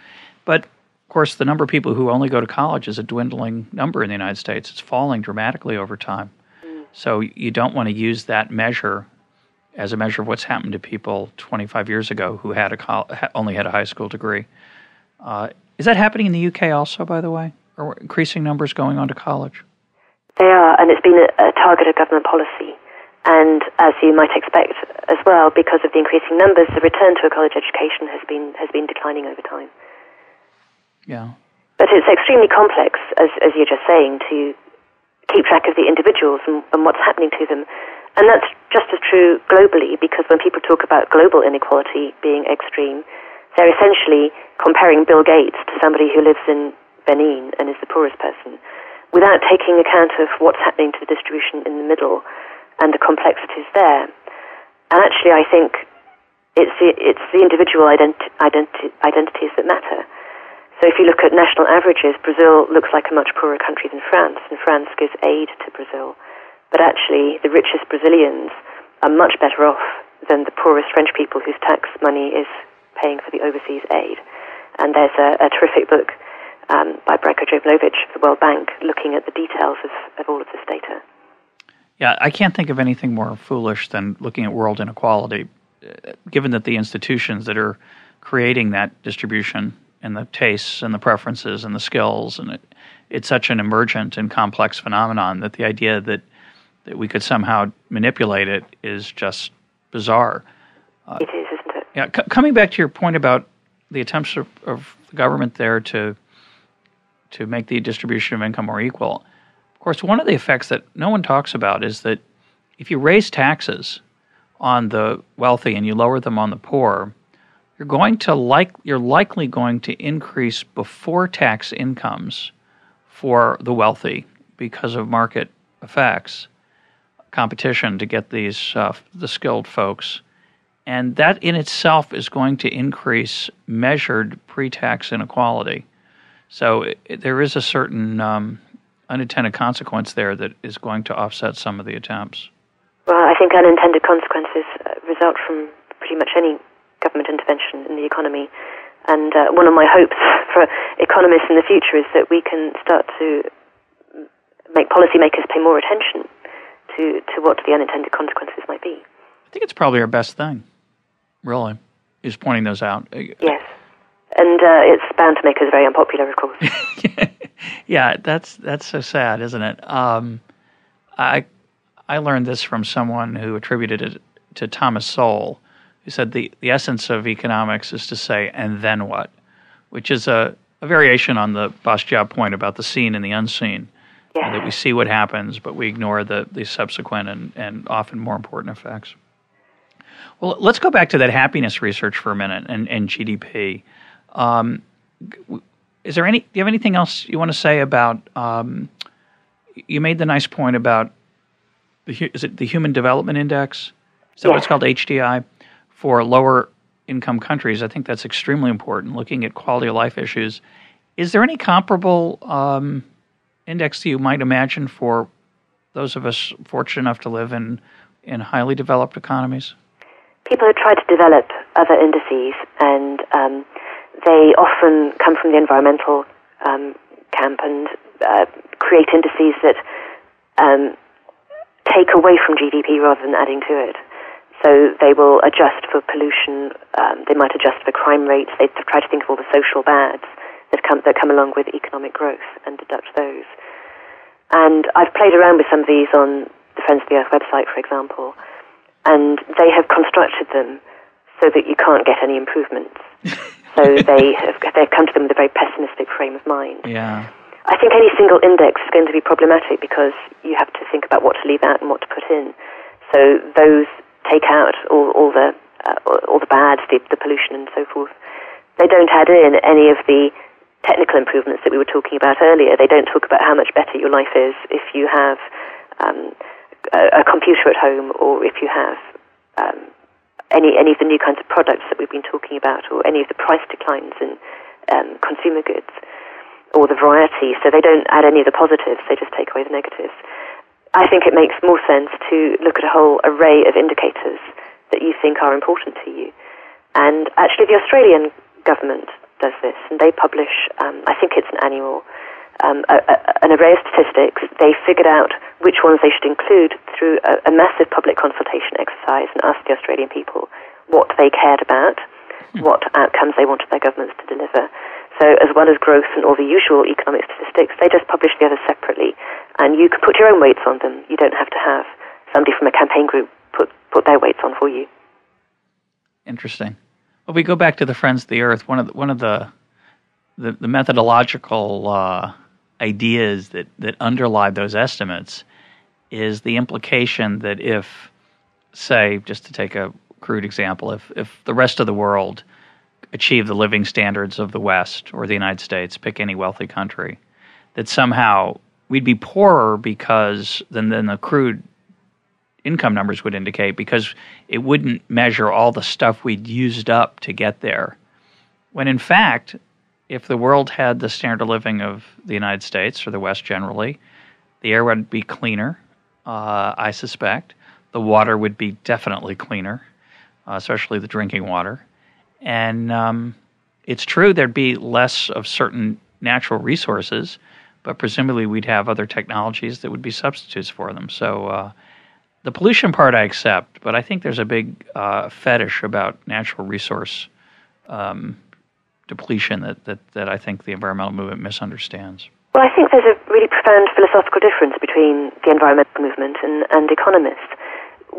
But of course, the number of people who only go to college is a dwindling number in the United States. It's falling dramatically over time. So you don't want to use that measure as a measure of what's happened to people 25 years ago who had a only had a high school degree. Uh, is that happening in the UK also, by the way? Are increasing numbers going on to college? They are, and it's been a, a target of government policy. And as you might expect as well, because of the increasing numbers, the return to a college education has been has been declining over time. Yeah. But it's extremely complex, as, as you're just saying, to keep track of the individuals and, and what's happening to them And that's just as true globally because when people talk about global inequality being extreme, they're essentially comparing Bill Gates to somebody who lives in Benin and is the poorest person without taking account of what's happening to the distribution in the middle and the complexities there. And actually, I think it's the, it's the individual identi- identi- identities that matter. So if you look at national averages, Brazil looks like a much poorer country than France, and France gives aid to Brazil. But actually, the richest Brazilians are much better off than the poorest French people whose tax money is paying for the overseas aid. And there's a, a terrific book um, by Branko Milanovic of the World Bank looking at the details of, of all of this data. Yeah, I can't think of anything more foolish than looking at world inequality, uh, given that the institutions that are creating that distribution and the tastes and the preferences and the skills and it, it's such an emergent and complex phenomenon that the idea that that we could somehow manipulate it is just bizarre. Uh, it is, isn't it? Yeah. C- coming back to your point about the attempts of, of, the government there to to make the distribution of income more equal. Of course, one of the effects that no one talks about is that if you raise taxes on the wealthy and you lower them on the poor, you're going to like you're likely going to increase before tax incomes for the wealthy because of market effects, competition to get these uh, the skilled folks, and that in itself is going to increase measured pre-tax inequality. So it, there is a certain um, unintended consequence there that is going to offset some of the attempts. Well, I think unintended consequences uh, result from pretty much any government intervention in the economy. And uh, one of my hopes for economists in the future is that we can start to make policymakers pay more attention to, to what the unintended consequences might be. I think it's probably our best thing, really, is pointing those out. Yes. And uh, it's bound to make us very unpopular, of course. yeah, that's that's so sad, isn't it? Um, I I learned this from someone who attributed it to Thomas Sowell, who said the, the essence of economics is to say, and then what? Which is a, a variation on the Bastiat point about the seen and the unseen. Yeah. that we see what happens, but we ignore the, the subsequent and, and often more important effects. Well, let's go back to that happiness research for a minute and, and GDP. Um, is there any? Do you have anything else you want to say about? Um, you made the nice point about the is it the Human Development Index? Is that what it's called? HDI for lower income countries. I think that's extremely important, looking at quality of life issues. Is there any comparable um, index you might imagine for those of us fortunate enough to live in, in highly developed economies? People have tried to develop other indices, and um, they often come from the environmental um, camp and uh, create indices that um, take away from GDP rather than adding to it. So they will adjust for pollution. Um, they might adjust for crime rates. They try to think of all the social bads that come that come along with economic growth and deduct those. And I've played around with some of these on the Friends of the Earth website, for example, and they have constructed them so that you can't get any improvements. so they have they've come to them with a very pessimistic frame of mind. Yeah. I think any single index is going to be problematic because you have to think about what to leave out and what to put in. So those take out all, all the uh, all the bad, the, the pollution and so forth. They don't add in any of the technical improvements that we were talking about earlier. They don't talk about how much better your life is if you have um, a, a, computer at home or if you have um, any any of the new kinds of products that we've been talking about or any of the price declines in um, consumer goods or the variety. So they don't add any of the positives. They just take away the negatives. I think it makes more sense to look at a whole array of indicators that you think are important to you. And actually, the Australian government does this, and they publish, um, I think it's an annual, um, a, a, an array of statistics. They figured out which ones they should include through a, a massive public consultation exercise and asked the Australian people what they cared about, hmm. what outcomes they wanted their governments to deliver. So, as well as growth and all the usual economic statistics, they just published the others separately and you can put your own weights on them. You don't have to have somebody from a campaign group put put their weights on for you. Interesting. Well, we go back to the Friends of the Earth. One of the, one of the the, the methodological uh, ideas that that underlie those estimates is the implication that if, say, just to take a crude example, if, if the rest of the world achieved the living standards of the West or the United States, pick any wealthy country, that somehow we'd be poorer because than, than the crude income numbers would indicate because it wouldn't measure all the stuff we'd used up to get there. When in fact, if the world had the standard of living of the United States or the West generally, the air would be cleaner, uh, I suspect. The water would be definitely cleaner, uh, especially the drinking water. And um, it's true there'd be less of certain natural resources, but presumably we'd have other technologies that would be substitutes for them. So uh, the pollution part I accept, but I think there's a big uh, fetish about natural resource um, depletion that, that, that I think the environmental movement misunderstands. Well, I think there's a really profound philosophical difference between the environmental movement and, and economists,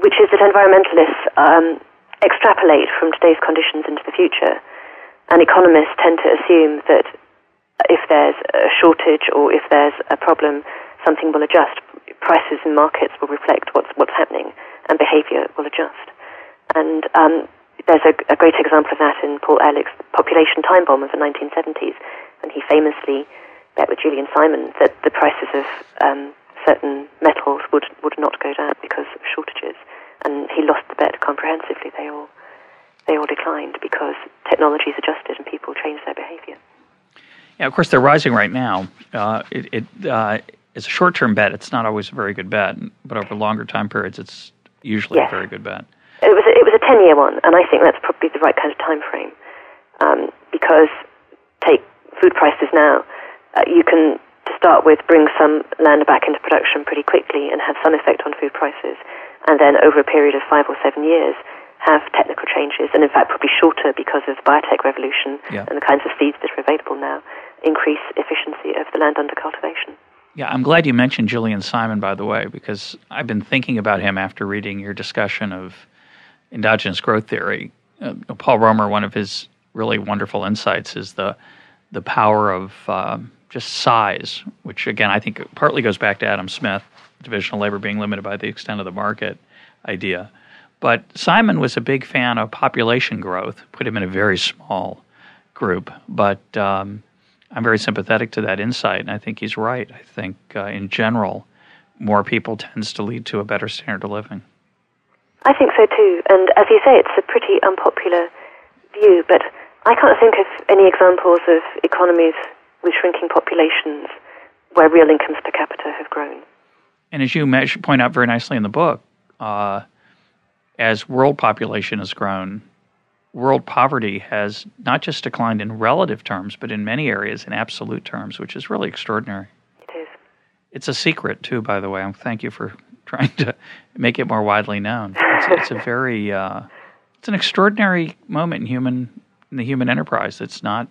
which is that environmentalists um, extrapolate from today's conditions into the future, and economists tend to assume that if there's a shortage or if there's a problem, something will adjust. Prices in markets will reflect what's what's happening, and behaviour will adjust. And um, there's a, a, great example of that in Paul Ehrlich's population time bomb of the 1970s, and he famously bet with Julian Simon that the prices of um, certain metals would, would not go down because of shortages, and he lost the bet comprehensively. They all they all declined because technologies adjusted and people changed their behavior. Yeah, of course they're rising right now. Uh, it, it uh, it's a short-term bet. It's not always a very good bet, but over longer time periods, it's usually yes. a very good bet. It was it was a ten year one, and I think that's probably the right kind of time frame um, because take food prices now. Uh, you can to start with bring some land back into production pretty quickly and have some effect on food prices, and then over a period of five or seven years have technical changes, and in fact probably shorter because of the biotech revolution yeah. and the kinds of seeds that are available now, increase efficiency of the land under cultivation. Yeah, I'm glad you mentioned Julian Simon, by the way, because I've been thinking about him after reading your discussion of endogenous growth theory. Uh, Paul Romer, one of his really wonderful insights is the the power of um, just size, which again I think partly goes back to Adam Smith, divisional labor being limited by the extent of the market idea. But Simon was a big fan of population growth, put him in a very small group. But um, I'm very sympathetic to that insight, and I think he's right. I think uh, in general, more people tends to lead to a better standard of living. I think so too. And as you say, it's a pretty unpopular view, but I can't think of any examples of economies with shrinking populations where real incomes per capita have grown. And as you point out very nicely in the book, uh, as world population has grown, world poverty has not just declined in relative terms, but in many areas in absolute terms, which is really extraordinary. It is. It's a secret, too, by the way. Thank you for trying to make it more widely known. It's, it's a very, uh, it's an extraordinary moment in human in the human enterprise. It's not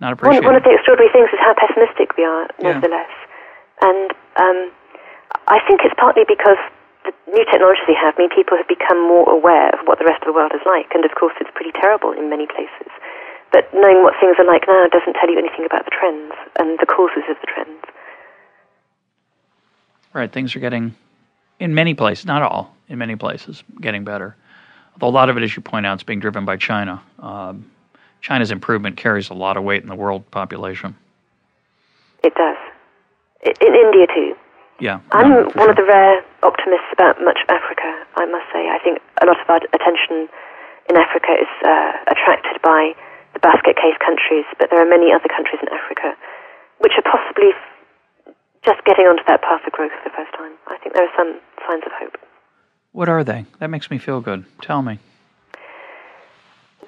not appreciated. One, one of the extraordinary things is how pessimistic we are, nevertheless, yeah. and um, I think it's partly because the new technologies we have mean people have become more aware of what the rest of the world is like, and of course it's pretty terrible in many places. But knowing what things are like now doesn't tell you anything about the trends and the causes of the trends. Right, things are getting in many places, not all, in many places, getting better. Although a lot of it, as you point out, is being driven by China. Um, China's improvement carries a lot of weight in the world population. It does. In India, too. Yeah. I'm no, one sure. of the rare optimists about much of Africa, I must say. I think a lot of our attention in Africa is uh, attracted by the basket case countries, but there are many other countries in Africa which are possibly just getting onto that path of growth for the first time. I think there are some signs of hope. What are they? That makes me feel good. Tell me.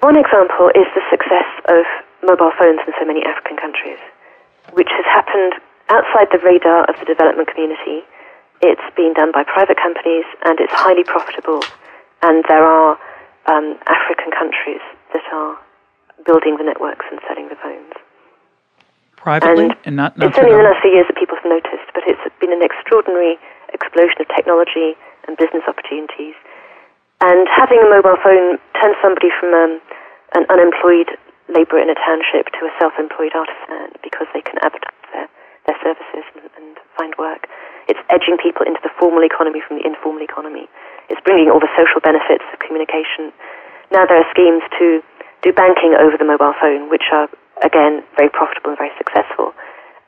One example is the success of mobile phones in so many African countries, which has happened outside the radar of the development community. It's been done by private companies and it's highly profitable. And there are um, African countries that are building the networks and selling the phones privately and, and not, not it's only in the last few years that people have noticed, but it's been an extraordinary explosion of technology and business opportunities. And having a mobile phone turns somebody from um, an unemployed labourer in a township to a self-employed artisan because they can advertise their, their services and, and find work. It's edging people into the formal economy from the informal economy. It's bringing all the social benefits of communication. Now there are schemes to do banking over the mobile phone, which are, again, very profitable and very successful.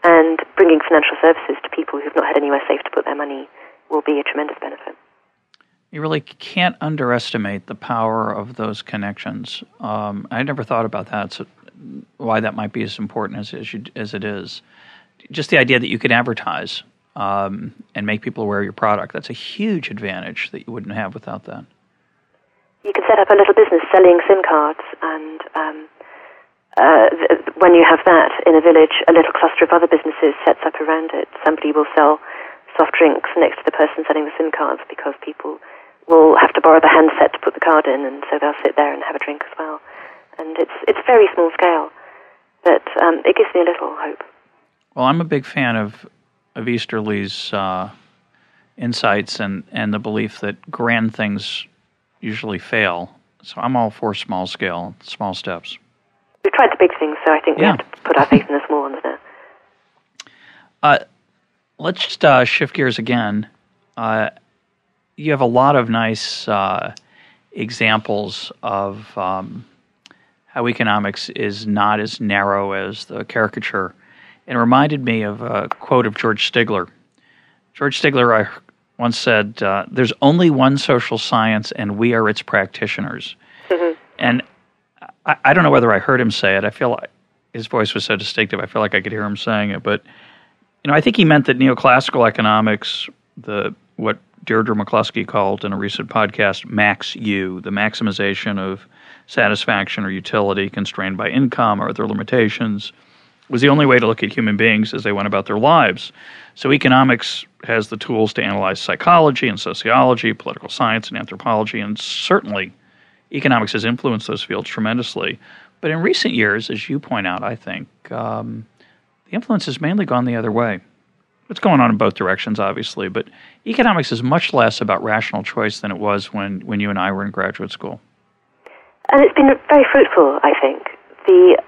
And bringing financial services to people who've not had anywhere safe to put their money will be a tremendous benefit. You really can't underestimate the power of those connections. Um, I never thought about that, so why that might be as important as, as, you, as it is. Just the idea that you can advertise um, and make people aware of your product, that's a huge advantage that you wouldn't have without that you can set up a little business selling SIM cards, and um, uh, when you have that in a village, a little cluster of other businesses sets up around it. Somebody will sell soft drinks next to the person selling the SIM cards because people will have to borrow the handset to put the card in, and so they'll sit there and have a drink as well. And it's it's very small scale, but um, it gives me a little hope. Well, I'm a big fan of of Easterly's uh, insights and and the belief that grand things usually fail. So I'm all for small scale, small steps. We've tried the big things, so I think we yeah. have to put our faith in the small ones now. Uh, let's just uh, shift gears again. Uh, you have a lot of nice uh, examples of um, how economics is not as narrow as the caricature. It reminded me of a quote of George Stigler. George Stigler, I once said, uh, "There's only one social science, and we are its practitioners." Mm-hmm. And I, I, don't know whether I heard him say it. I feel like his voice was so distinctive. I feel like I could hear him saying it. But you know, I think he meant that neoclassical economics, the what Deirdre McCloskey called in a recent podcast, max U, the maximization of satisfaction or utility constrained by income or other limitations, was the only way to look at human beings as they went about their lives. So economics has the tools to analyze psychology and sociology, political science and anthropology, and certainly economics has influenced those fields tremendously. But in recent years, as you point out, I think um, the influence has mainly gone the other way. It's going on in both directions, obviously, but economics is much less about rational choice than it was when, when you and I were in graduate school. And it's been very fruitful, I think. The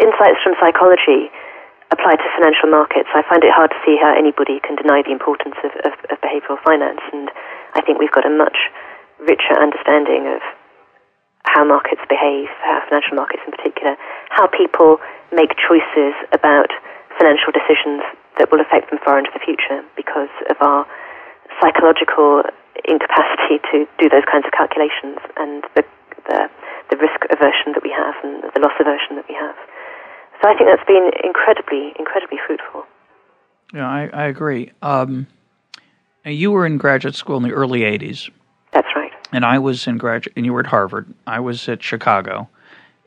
insights from psychology apply to financial markets, I find it hard to see how anybody can deny the importance of, of, of behavioral finance. And I think we've got a much richer understanding of how markets behave, how financial markets in particular, how people make choices about financial decisions that will affect them far into the future because of our psychological incapacity to do those kinds of calculations and the, the, the risk aversion that we have and the loss aversion that we have. So I think that's been incredibly, incredibly fruitful. Yeah, I, I agree. Um, you were in graduate school in the early 80s. That's right. And I was in graduate, and you were at Harvard. I was at Chicago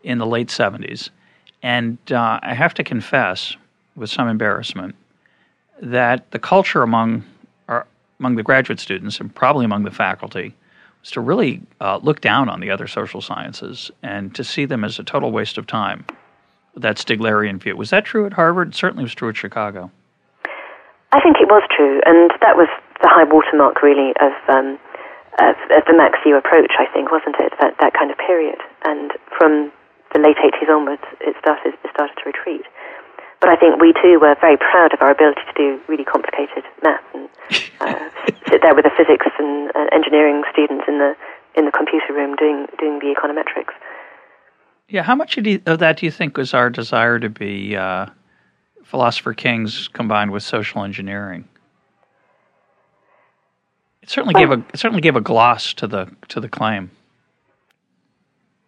in the late 70s. And uh, I have to confess, with some embarrassment, that the culture among our, among the graduate students and probably among the faculty was to really uh, look down on the other social sciences and to see them as a total waste of time that Stiglerian view. Was that true at Harvard? It certainly was true at Chicago. I think it was true, and that was the high watermark, really, of, um, of, of the Max U approach, I think, wasn't it? That, that kind of period. And from the late 80s onwards, it started, it started to retreat. But I think we too were very proud of our ability to do really complicated math and uh, sit there with the physics and uh, engineering students in the in the computer room doing doing the econometrics. Yeah, how much of that do you think was our desire to be uh, philosopher kings combined with social engineering? It certainly well, gave a it certainly gave a gloss to the to the claim.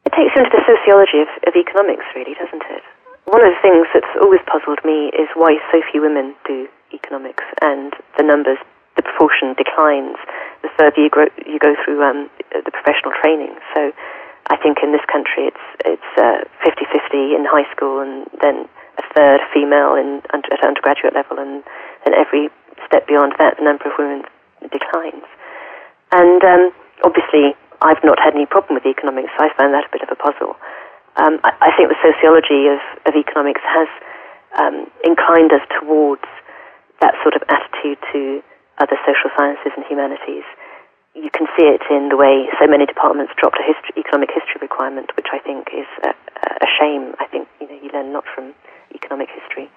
It takes into the sociology of, of economics, really, doesn't it? One of the things that's always puzzled me is why so few women do economics, and the numbers, the proportion declines the further you, grow, you go through um, the professional training. So I think in this country it's it's uh, 50-50 in high school and then a third female in at undergraduate level and then every step beyond that the number of women declines. And um, obviously I've not had any problem with economics, I find that a bit of a puzzle. Um, I, I, think the sociology of, of economics has um, inclined us towards that sort of attitude to other social sciences and humanities you can see it in the way so many departments dropped a history, economic history requirement, which I think is a, a, shame. I think you know you learn a lot from economic history,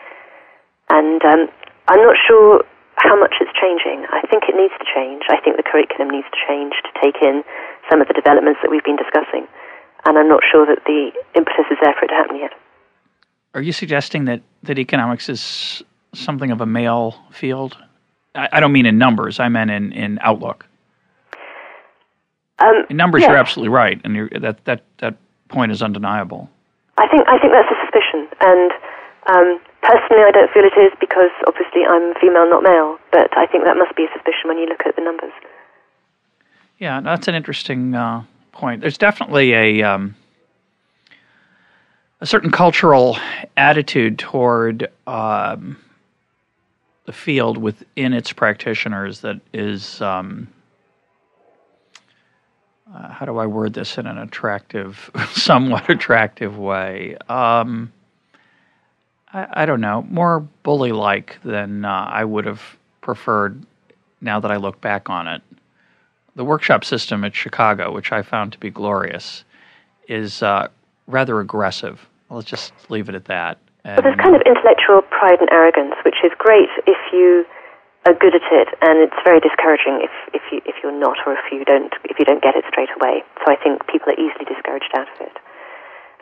and um, I'm not sure how much it's changing. I think it needs to change. I think the curriculum needs to change to take in some of the developments that we've been discussing. And I'm not sure that the impetus is there for it to happen yet. Are you suggesting that, that economics is something of a male field? I, I don't mean in numbers, I meant in, in outlook. Um, in numbers, you're absolutely right, and that, that, that point is undeniable. I think, I think that's a suspicion. And um, personally, I don't feel it is because obviously I'm female, not male. But I think that must be a suspicion when you look at the numbers. Yeah, that's an interesting uh, point. There's definitely a um, a certain cultural attitude toward um, the field within its practitioners that is. Um, uh, how do I word this in an attractive, somewhat attractive way? Um, I, I, don't know, more bully like than uh, I would have preferred now that I look back on it. The workshop system at Chicago, which I found to be glorious, is uh, rather aggressive. Let's just leave it at that. And, but there's kind of intellectual pride and arrogance, which is great if you are good at it, and it's very discouraging if, if you if you're not, or if you don't if you don't get it straight away. So I think people are easily discouraged out of it.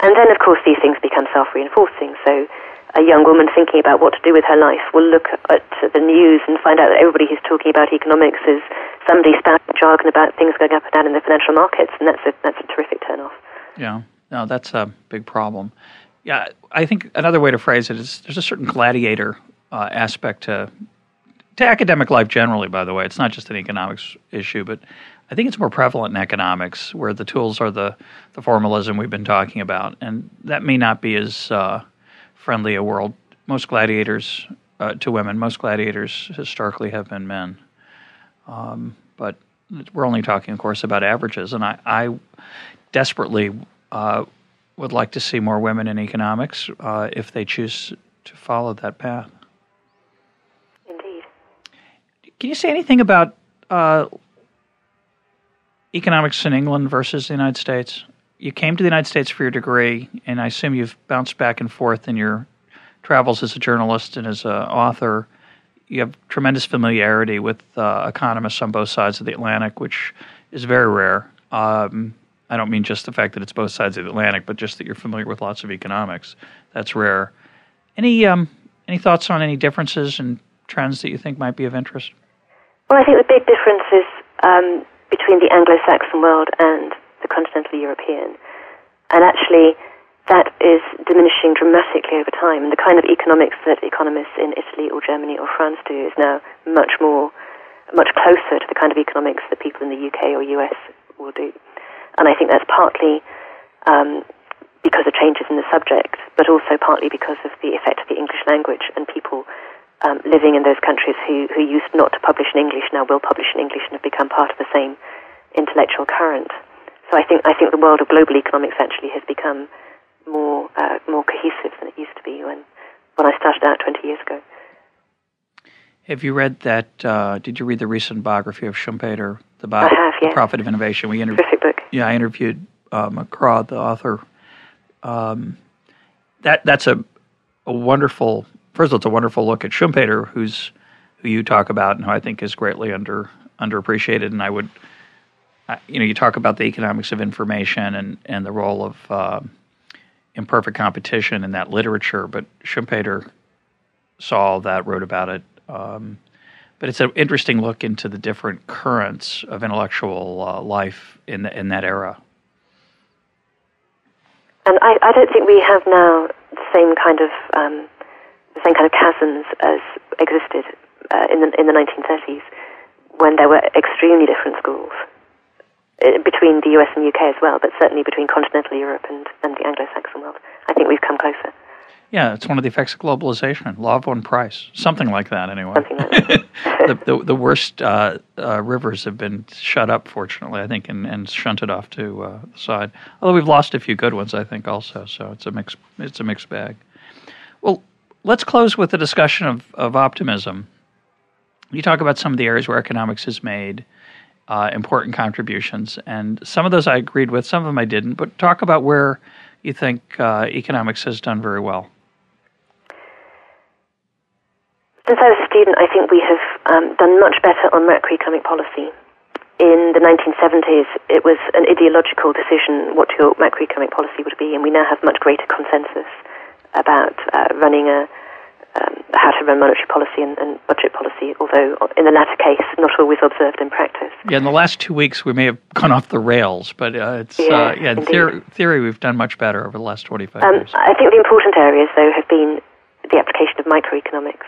And then, of course, these things become self-reinforcing. So a young woman thinking about what to do with her life will look at the news and find out that everybody who's talking about economics is somebody spouting jargon about things going up and down in the financial markets, and that's a that's a terrific turnoff. Yeah, no, that's a big problem. Yeah, I think another way to phrase it is there's a certain gladiator uh, aspect to to academic life generally. By the way, it's not just an economics issue, but I think it's more prevalent in economics, where the tools are the the formalism we've been talking about, and that may not be as uh, friendly a world. Most gladiators uh, to women, most gladiators historically have been men, um, but we're only talking, of course, about averages, and I, I desperately uh, would like to see more women in economics uh, if they choose to follow that path. Indeed. Can you say anything about uh, economics in England versus the United States? You came to the United States for your degree, and I assume you've bounced back and forth in your travels as a journalist and as an author. You have tremendous familiarity with uh, economists on both sides of the Atlantic, which is very rare. Um, I don't mean just the fact that it's both sides of the Atlantic, but just that you're familiar with lots of economics. That's rare. Any um, any thoughts on any differences and trends that you think might be of interest? Well, I think the big difference is um, between the Anglo-Saxon world and continental European, and actually that is diminishing dramatically over time. And the kind of economics that economists in Italy or Germany or France do is now much more, much closer to the kind of economics that people in the UK or US will do. And I think that's partly um, because of changes in the subject, but also partly because of the effect of the English language and people um, living in those countries who, who used not to publish in English now will publish in English and have become part of the same intellectual current. So I think I think the world of global economics actually has become more uh, more cohesive than it used to be when when I started out 20 years ago. Have you read that? Uh, did you read the recent biography of Schumpeter, the, Bi- have, the Prophet of Innovation? We interviewed. Yeah, I interviewed uh, McCraw, the author. Um, that that's a a wonderful. First of all, it's a wonderful look at Schumpeter, who's who you talk about and who I think is greatly under underappreciated. And I would, you know, you talk about the economics of information and and the role of uh, imperfect competition in that literature, but Schumpeter saw that, wrote about it. Um, but it's an interesting look into the different currents of intellectual uh, life in the, in that era. And I, I, don't think we have now the same kind of um, the same kind of chasms as existed uh, in the in the 1930s when there were extremely different schools between the US and UK as well, but certainly between continental Europe and, and the Anglo-Saxon world. I think we've come closer. Yeah, it's one of the effects of globalization. Law of one price, something like that, anyway. Something like that. the, the, the worst uh, uh, rivers have been shut up, fortunately, I think, and, and shunted off to uh, the side. Although we've lost a few good ones, I think, also. So it's a mix. It's a mixed bag. Well, let's close with a discussion of, of optimism. You talk about some of the areas where economics is made uh, important contributions, and some of those I agreed with, some of them I didn't. But talk about where you think uh, economics has done very well. Since I was a student, I think we have um, done much better on macroeconomic policy. In the 1970s, it was an ideological decision what your macroeconomic policy would be, and we now have much greater consensus about uh, running a um, how to run monetary policy and, and, budget policy, although in the latter case, not always observed in practice. Yeah, in the last two weeks, we may have gone off the rails, but uh, it's yeah, uh, yeah in theory, theory, we've done much better over the last 25 um, years. I think the important areas, though, have been the application of microeconomics.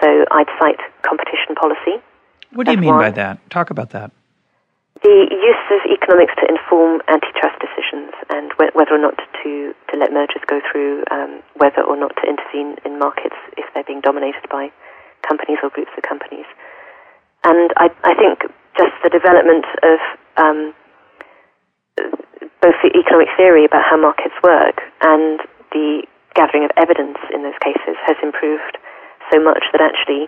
So I'd cite competition policy. What do you mean one. by that? Talk about that. The use of economics to inform antitrust decisions and wh- whether or not to, to let mergers go through, um, whether or not to intervene in markets if they're being dominated by companies or groups of companies. And I, I think just the development of um, both the economic theory about how markets work and the gathering of evidence in those cases has improved so much that actually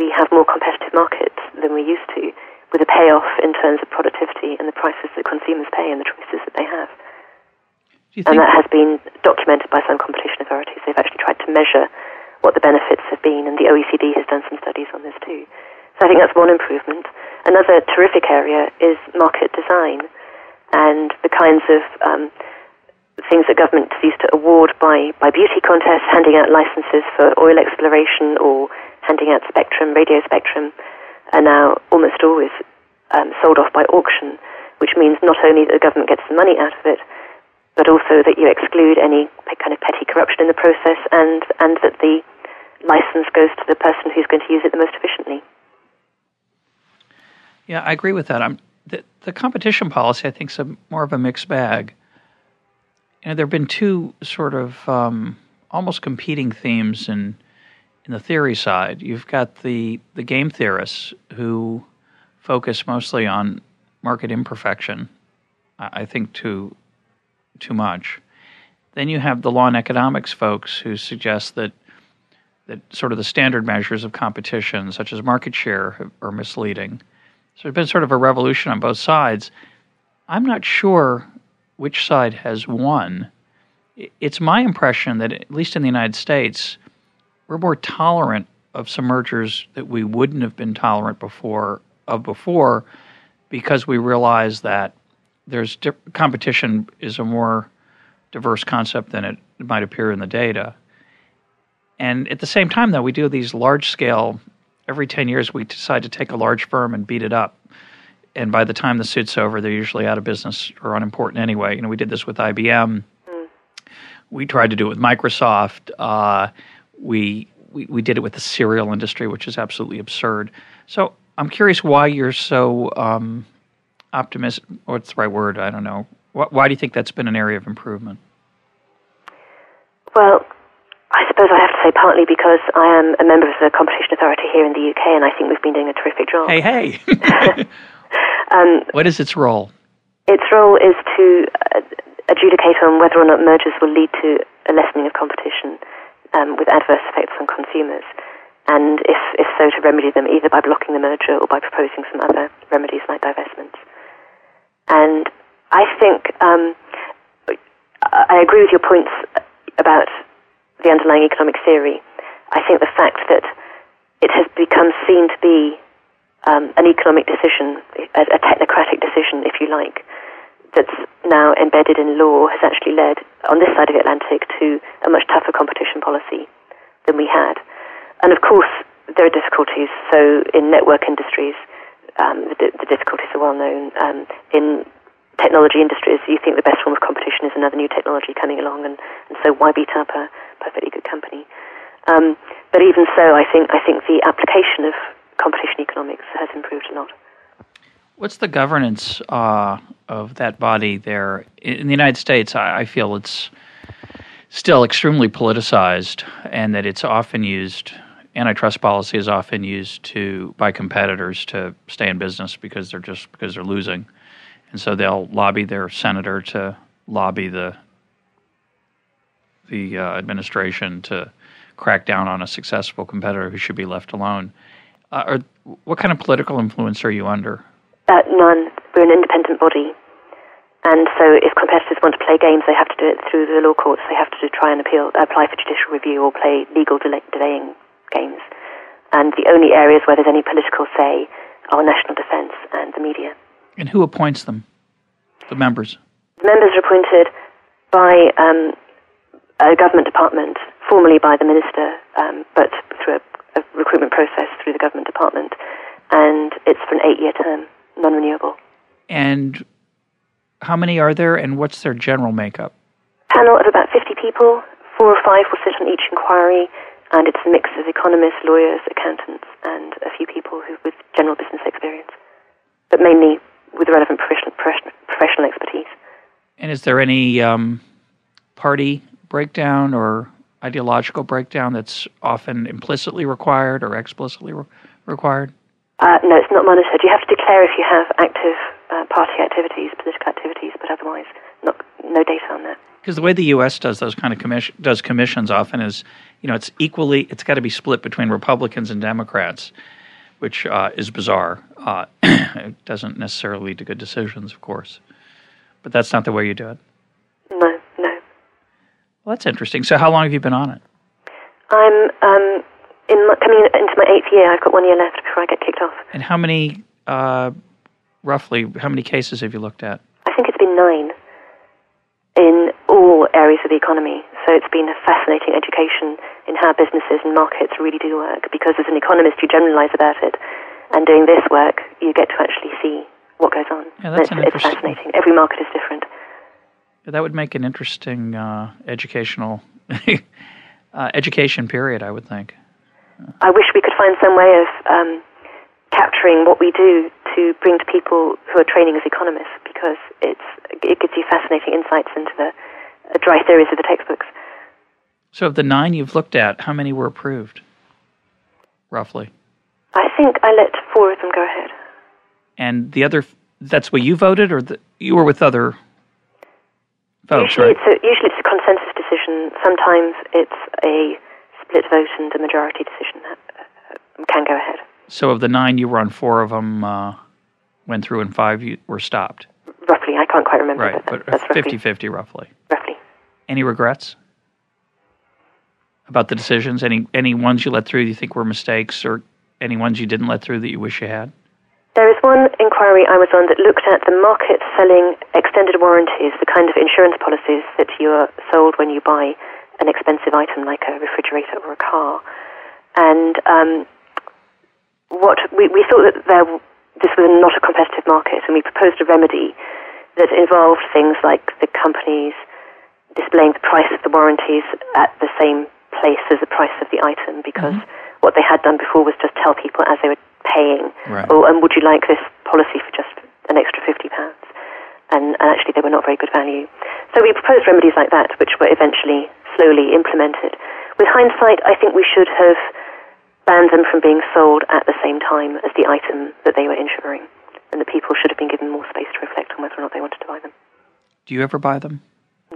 we have more competitive markets than we used to with a payoff in terms of productivity and the prices that consumers pay and the choices that they have. And that has been documented by some competition authorities. They've actually tried to measure what the benefits have been, and the OECD has done some studies on this too. So I think that's one improvement. Another terrific area is market design and the kinds of um, things that governments used to award by, by beauty contests, handing out licenses for oil exploration or handing out spectrum, radio spectrum are now almost always um, sold off by auction, which means not only that the government gets the money out of it, but also that you exclude any kind of petty corruption in the process and, and that the license goes to the person who's going to use it the most efficiently. Yeah, I agree with that. I'm, the, the competition policy, I think, is a, more of a mixed bag. You know, there have been two sort of um, almost competing themes in in the theory side, you've got the the game theorists who focus mostly on market imperfection. I think too too much. Then you have the law and economics folks who suggest that that sort of the standard measures of competition, such as market share, are misleading. So there's been sort of a revolution on both sides. I'm not sure which side has won. It's my impression that, at least in the United States, we're more tolerant of some mergers that we wouldn't have been tolerant before of before because we realize that there's di- competition is a more diverse concept than it might appear in the data. And at the same time, though, we do these large scale. Every ten years, we decide to take a large firm and beat it up. And by the time the suit's over, they're usually out of business or unimportant anyway. You know, we did this with IBM. Mm. We tried to do it with Microsoft. Uh, we, we, we did it with the cereal industry, which is absolutely absurd. So I'm curious why you're so um, optimistic. What's the right word? I don't know. Why, why do you think that's been an area of improvement? Well, I suppose I have to say partly because I am a member of the competition authority here in the UK, and I think we've been doing a terrific job. Hey, hey. um, what is its role? Its role is to uh, adjudicate on whether or not mergers will lead to a lessening of competition um, with adverse effects on consumers, and if, if so, to remedy them either by blocking the merger or by proposing some other remedies like divestments. And I think um, I agree with your points about the underlying economic theory. I think the fact that it has become seen to be um, an economic decision, a, a technocratic decision, if you like, that's now embedded in law has actually led, on this side of the Atlantic, to a much tougher competition policy than we had. And of course, there are difficulties. So in network industries, um, the, the, difficulties are well known. Um, in technology industries, you think the best form of competition is another new technology coming along, and, and so why beat up a perfectly good company? Um, but even so, I think I think the application of competition economics has improved a lot. What's the governance uh, of that body there in the United States? I, I feel it's still extremely politicized, and that it's often used. Antitrust policy is often used to by competitors to stay in business because they're just because they're losing, and so they'll lobby their senator to lobby the the uh, administration to crack down on a successful competitor who should be left alone. Uh, or, what kind of political influence are you under? Uh, none. We're an independent body. And so if competitors want to play games, they have to do it through the law courts. They have to try and appeal, apply for judicial review or play legal delay, delaying games. And the only areas where there's any political say are national defence and the media. And who appoints them? The members? The members are appointed by um, a government department, formally by the minister, um, but through a, a recruitment process through the government department. And it's for an eight year term, non renewable. And how many are there, and what's their general makeup? Panel of about 50 people. Four or five will sit on each inquiry, and it's a mix of economists, lawyers, accountants, and a few people who with general business experience, but mainly with relevant professional, professional expertise. And is there any um, party breakdown or ideological breakdown that's often implicitly required or explicitly re- required? Uh, no, it's not monitored. You have to declare if you have active uh, party activities, political activities, but otherwise, not, no data on that. Because the way the U.S. does those kind of commission does commissions often is, you know, it's equally it's got to be split between Republicans and Democrats, which uh, is bizarre. Uh, it doesn't necessarily lead to good decisions, of course, but that's not the way you do it. No, no. Well, that's interesting. So, how long have you been on it? I'm um, in my, coming into my eighth year. I've got one year left before I get kicked off. And how many, uh, roughly, how many cases have you looked at? I think it's been nine in all areas of the economy. So it's been a fascinating education in how businesses and markets really do work because as an economist you generalize about it and doing this work you get to actually see what goes on. Yeah, that's it's, it's fascinating. Every market is different. That would make an interesting uh, educational uh, education period, I would think. I wish we could find some way of um, capturing what we do to bring to people who are training as economists because it's it gives you fascinating insights into the uh, dry theories of the textbooks. So, of the nine you've looked at, how many were approved, roughly? I think I let four of them go ahead. And the other, that's what you voted, or the, you were with other folks, usually right? It's a, usually it's a consensus decision. Sometimes it's a split vote and a majority decision that uh, can go ahead. So, of the nine you were on, four of them uh, went through, and five you were stopped. Roughly, I can't quite remember. Right, but, but 50 50 roughly. Roughly. Any regrets about the decisions? Any any ones you let through you think were mistakes, or any ones you didn't let through that you wish you had? There is one inquiry I was on that looked at the market selling extended warranties, the kind of insurance policies that you are sold when you buy an expensive item like a refrigerator or a car. And um, what we, we thought that there, this was not a competitive market, and we proposed a remedy that involved things like the companies displaying the price of the warranties at the same place as the price of the item because mm-hmm. what they had done before was just tell people as they were paying, right. oh, and would you like this policy for just an extra £50? And, and actually, they were not very good value. So we proposed remedies like that, which were eventually slowly implemented. With hindsight, I think we should have banned them from being sold at the same time as the item that they were insuring, and the people should have been given more space to reflect on whether or not they wanted to buy them. Do you ever buy them?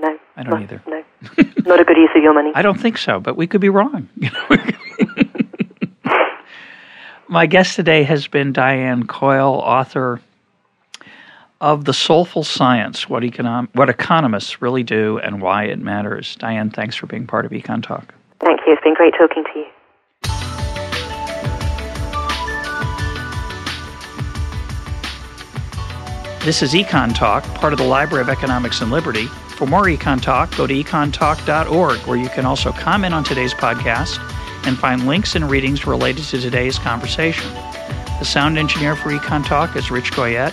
No. I don't not, either. No. not a good use of your money. I don't think so, but we could be wrong. My guest today has been Diane Coyle, author of The Soulful Science What, econom- what Economists Really Do and Why It Matters. Diane, thanks for being part of Econ Talk. Thank you. It's been great talking to you. This is Econ Talk, part of the Library of Economics and Liberty. For more Econ Talk, go to econtalk.org, where you can also comment on today's podcast and find links and readings related to today's conversation. The sound engineer for Econ Talk is Rich Goyette.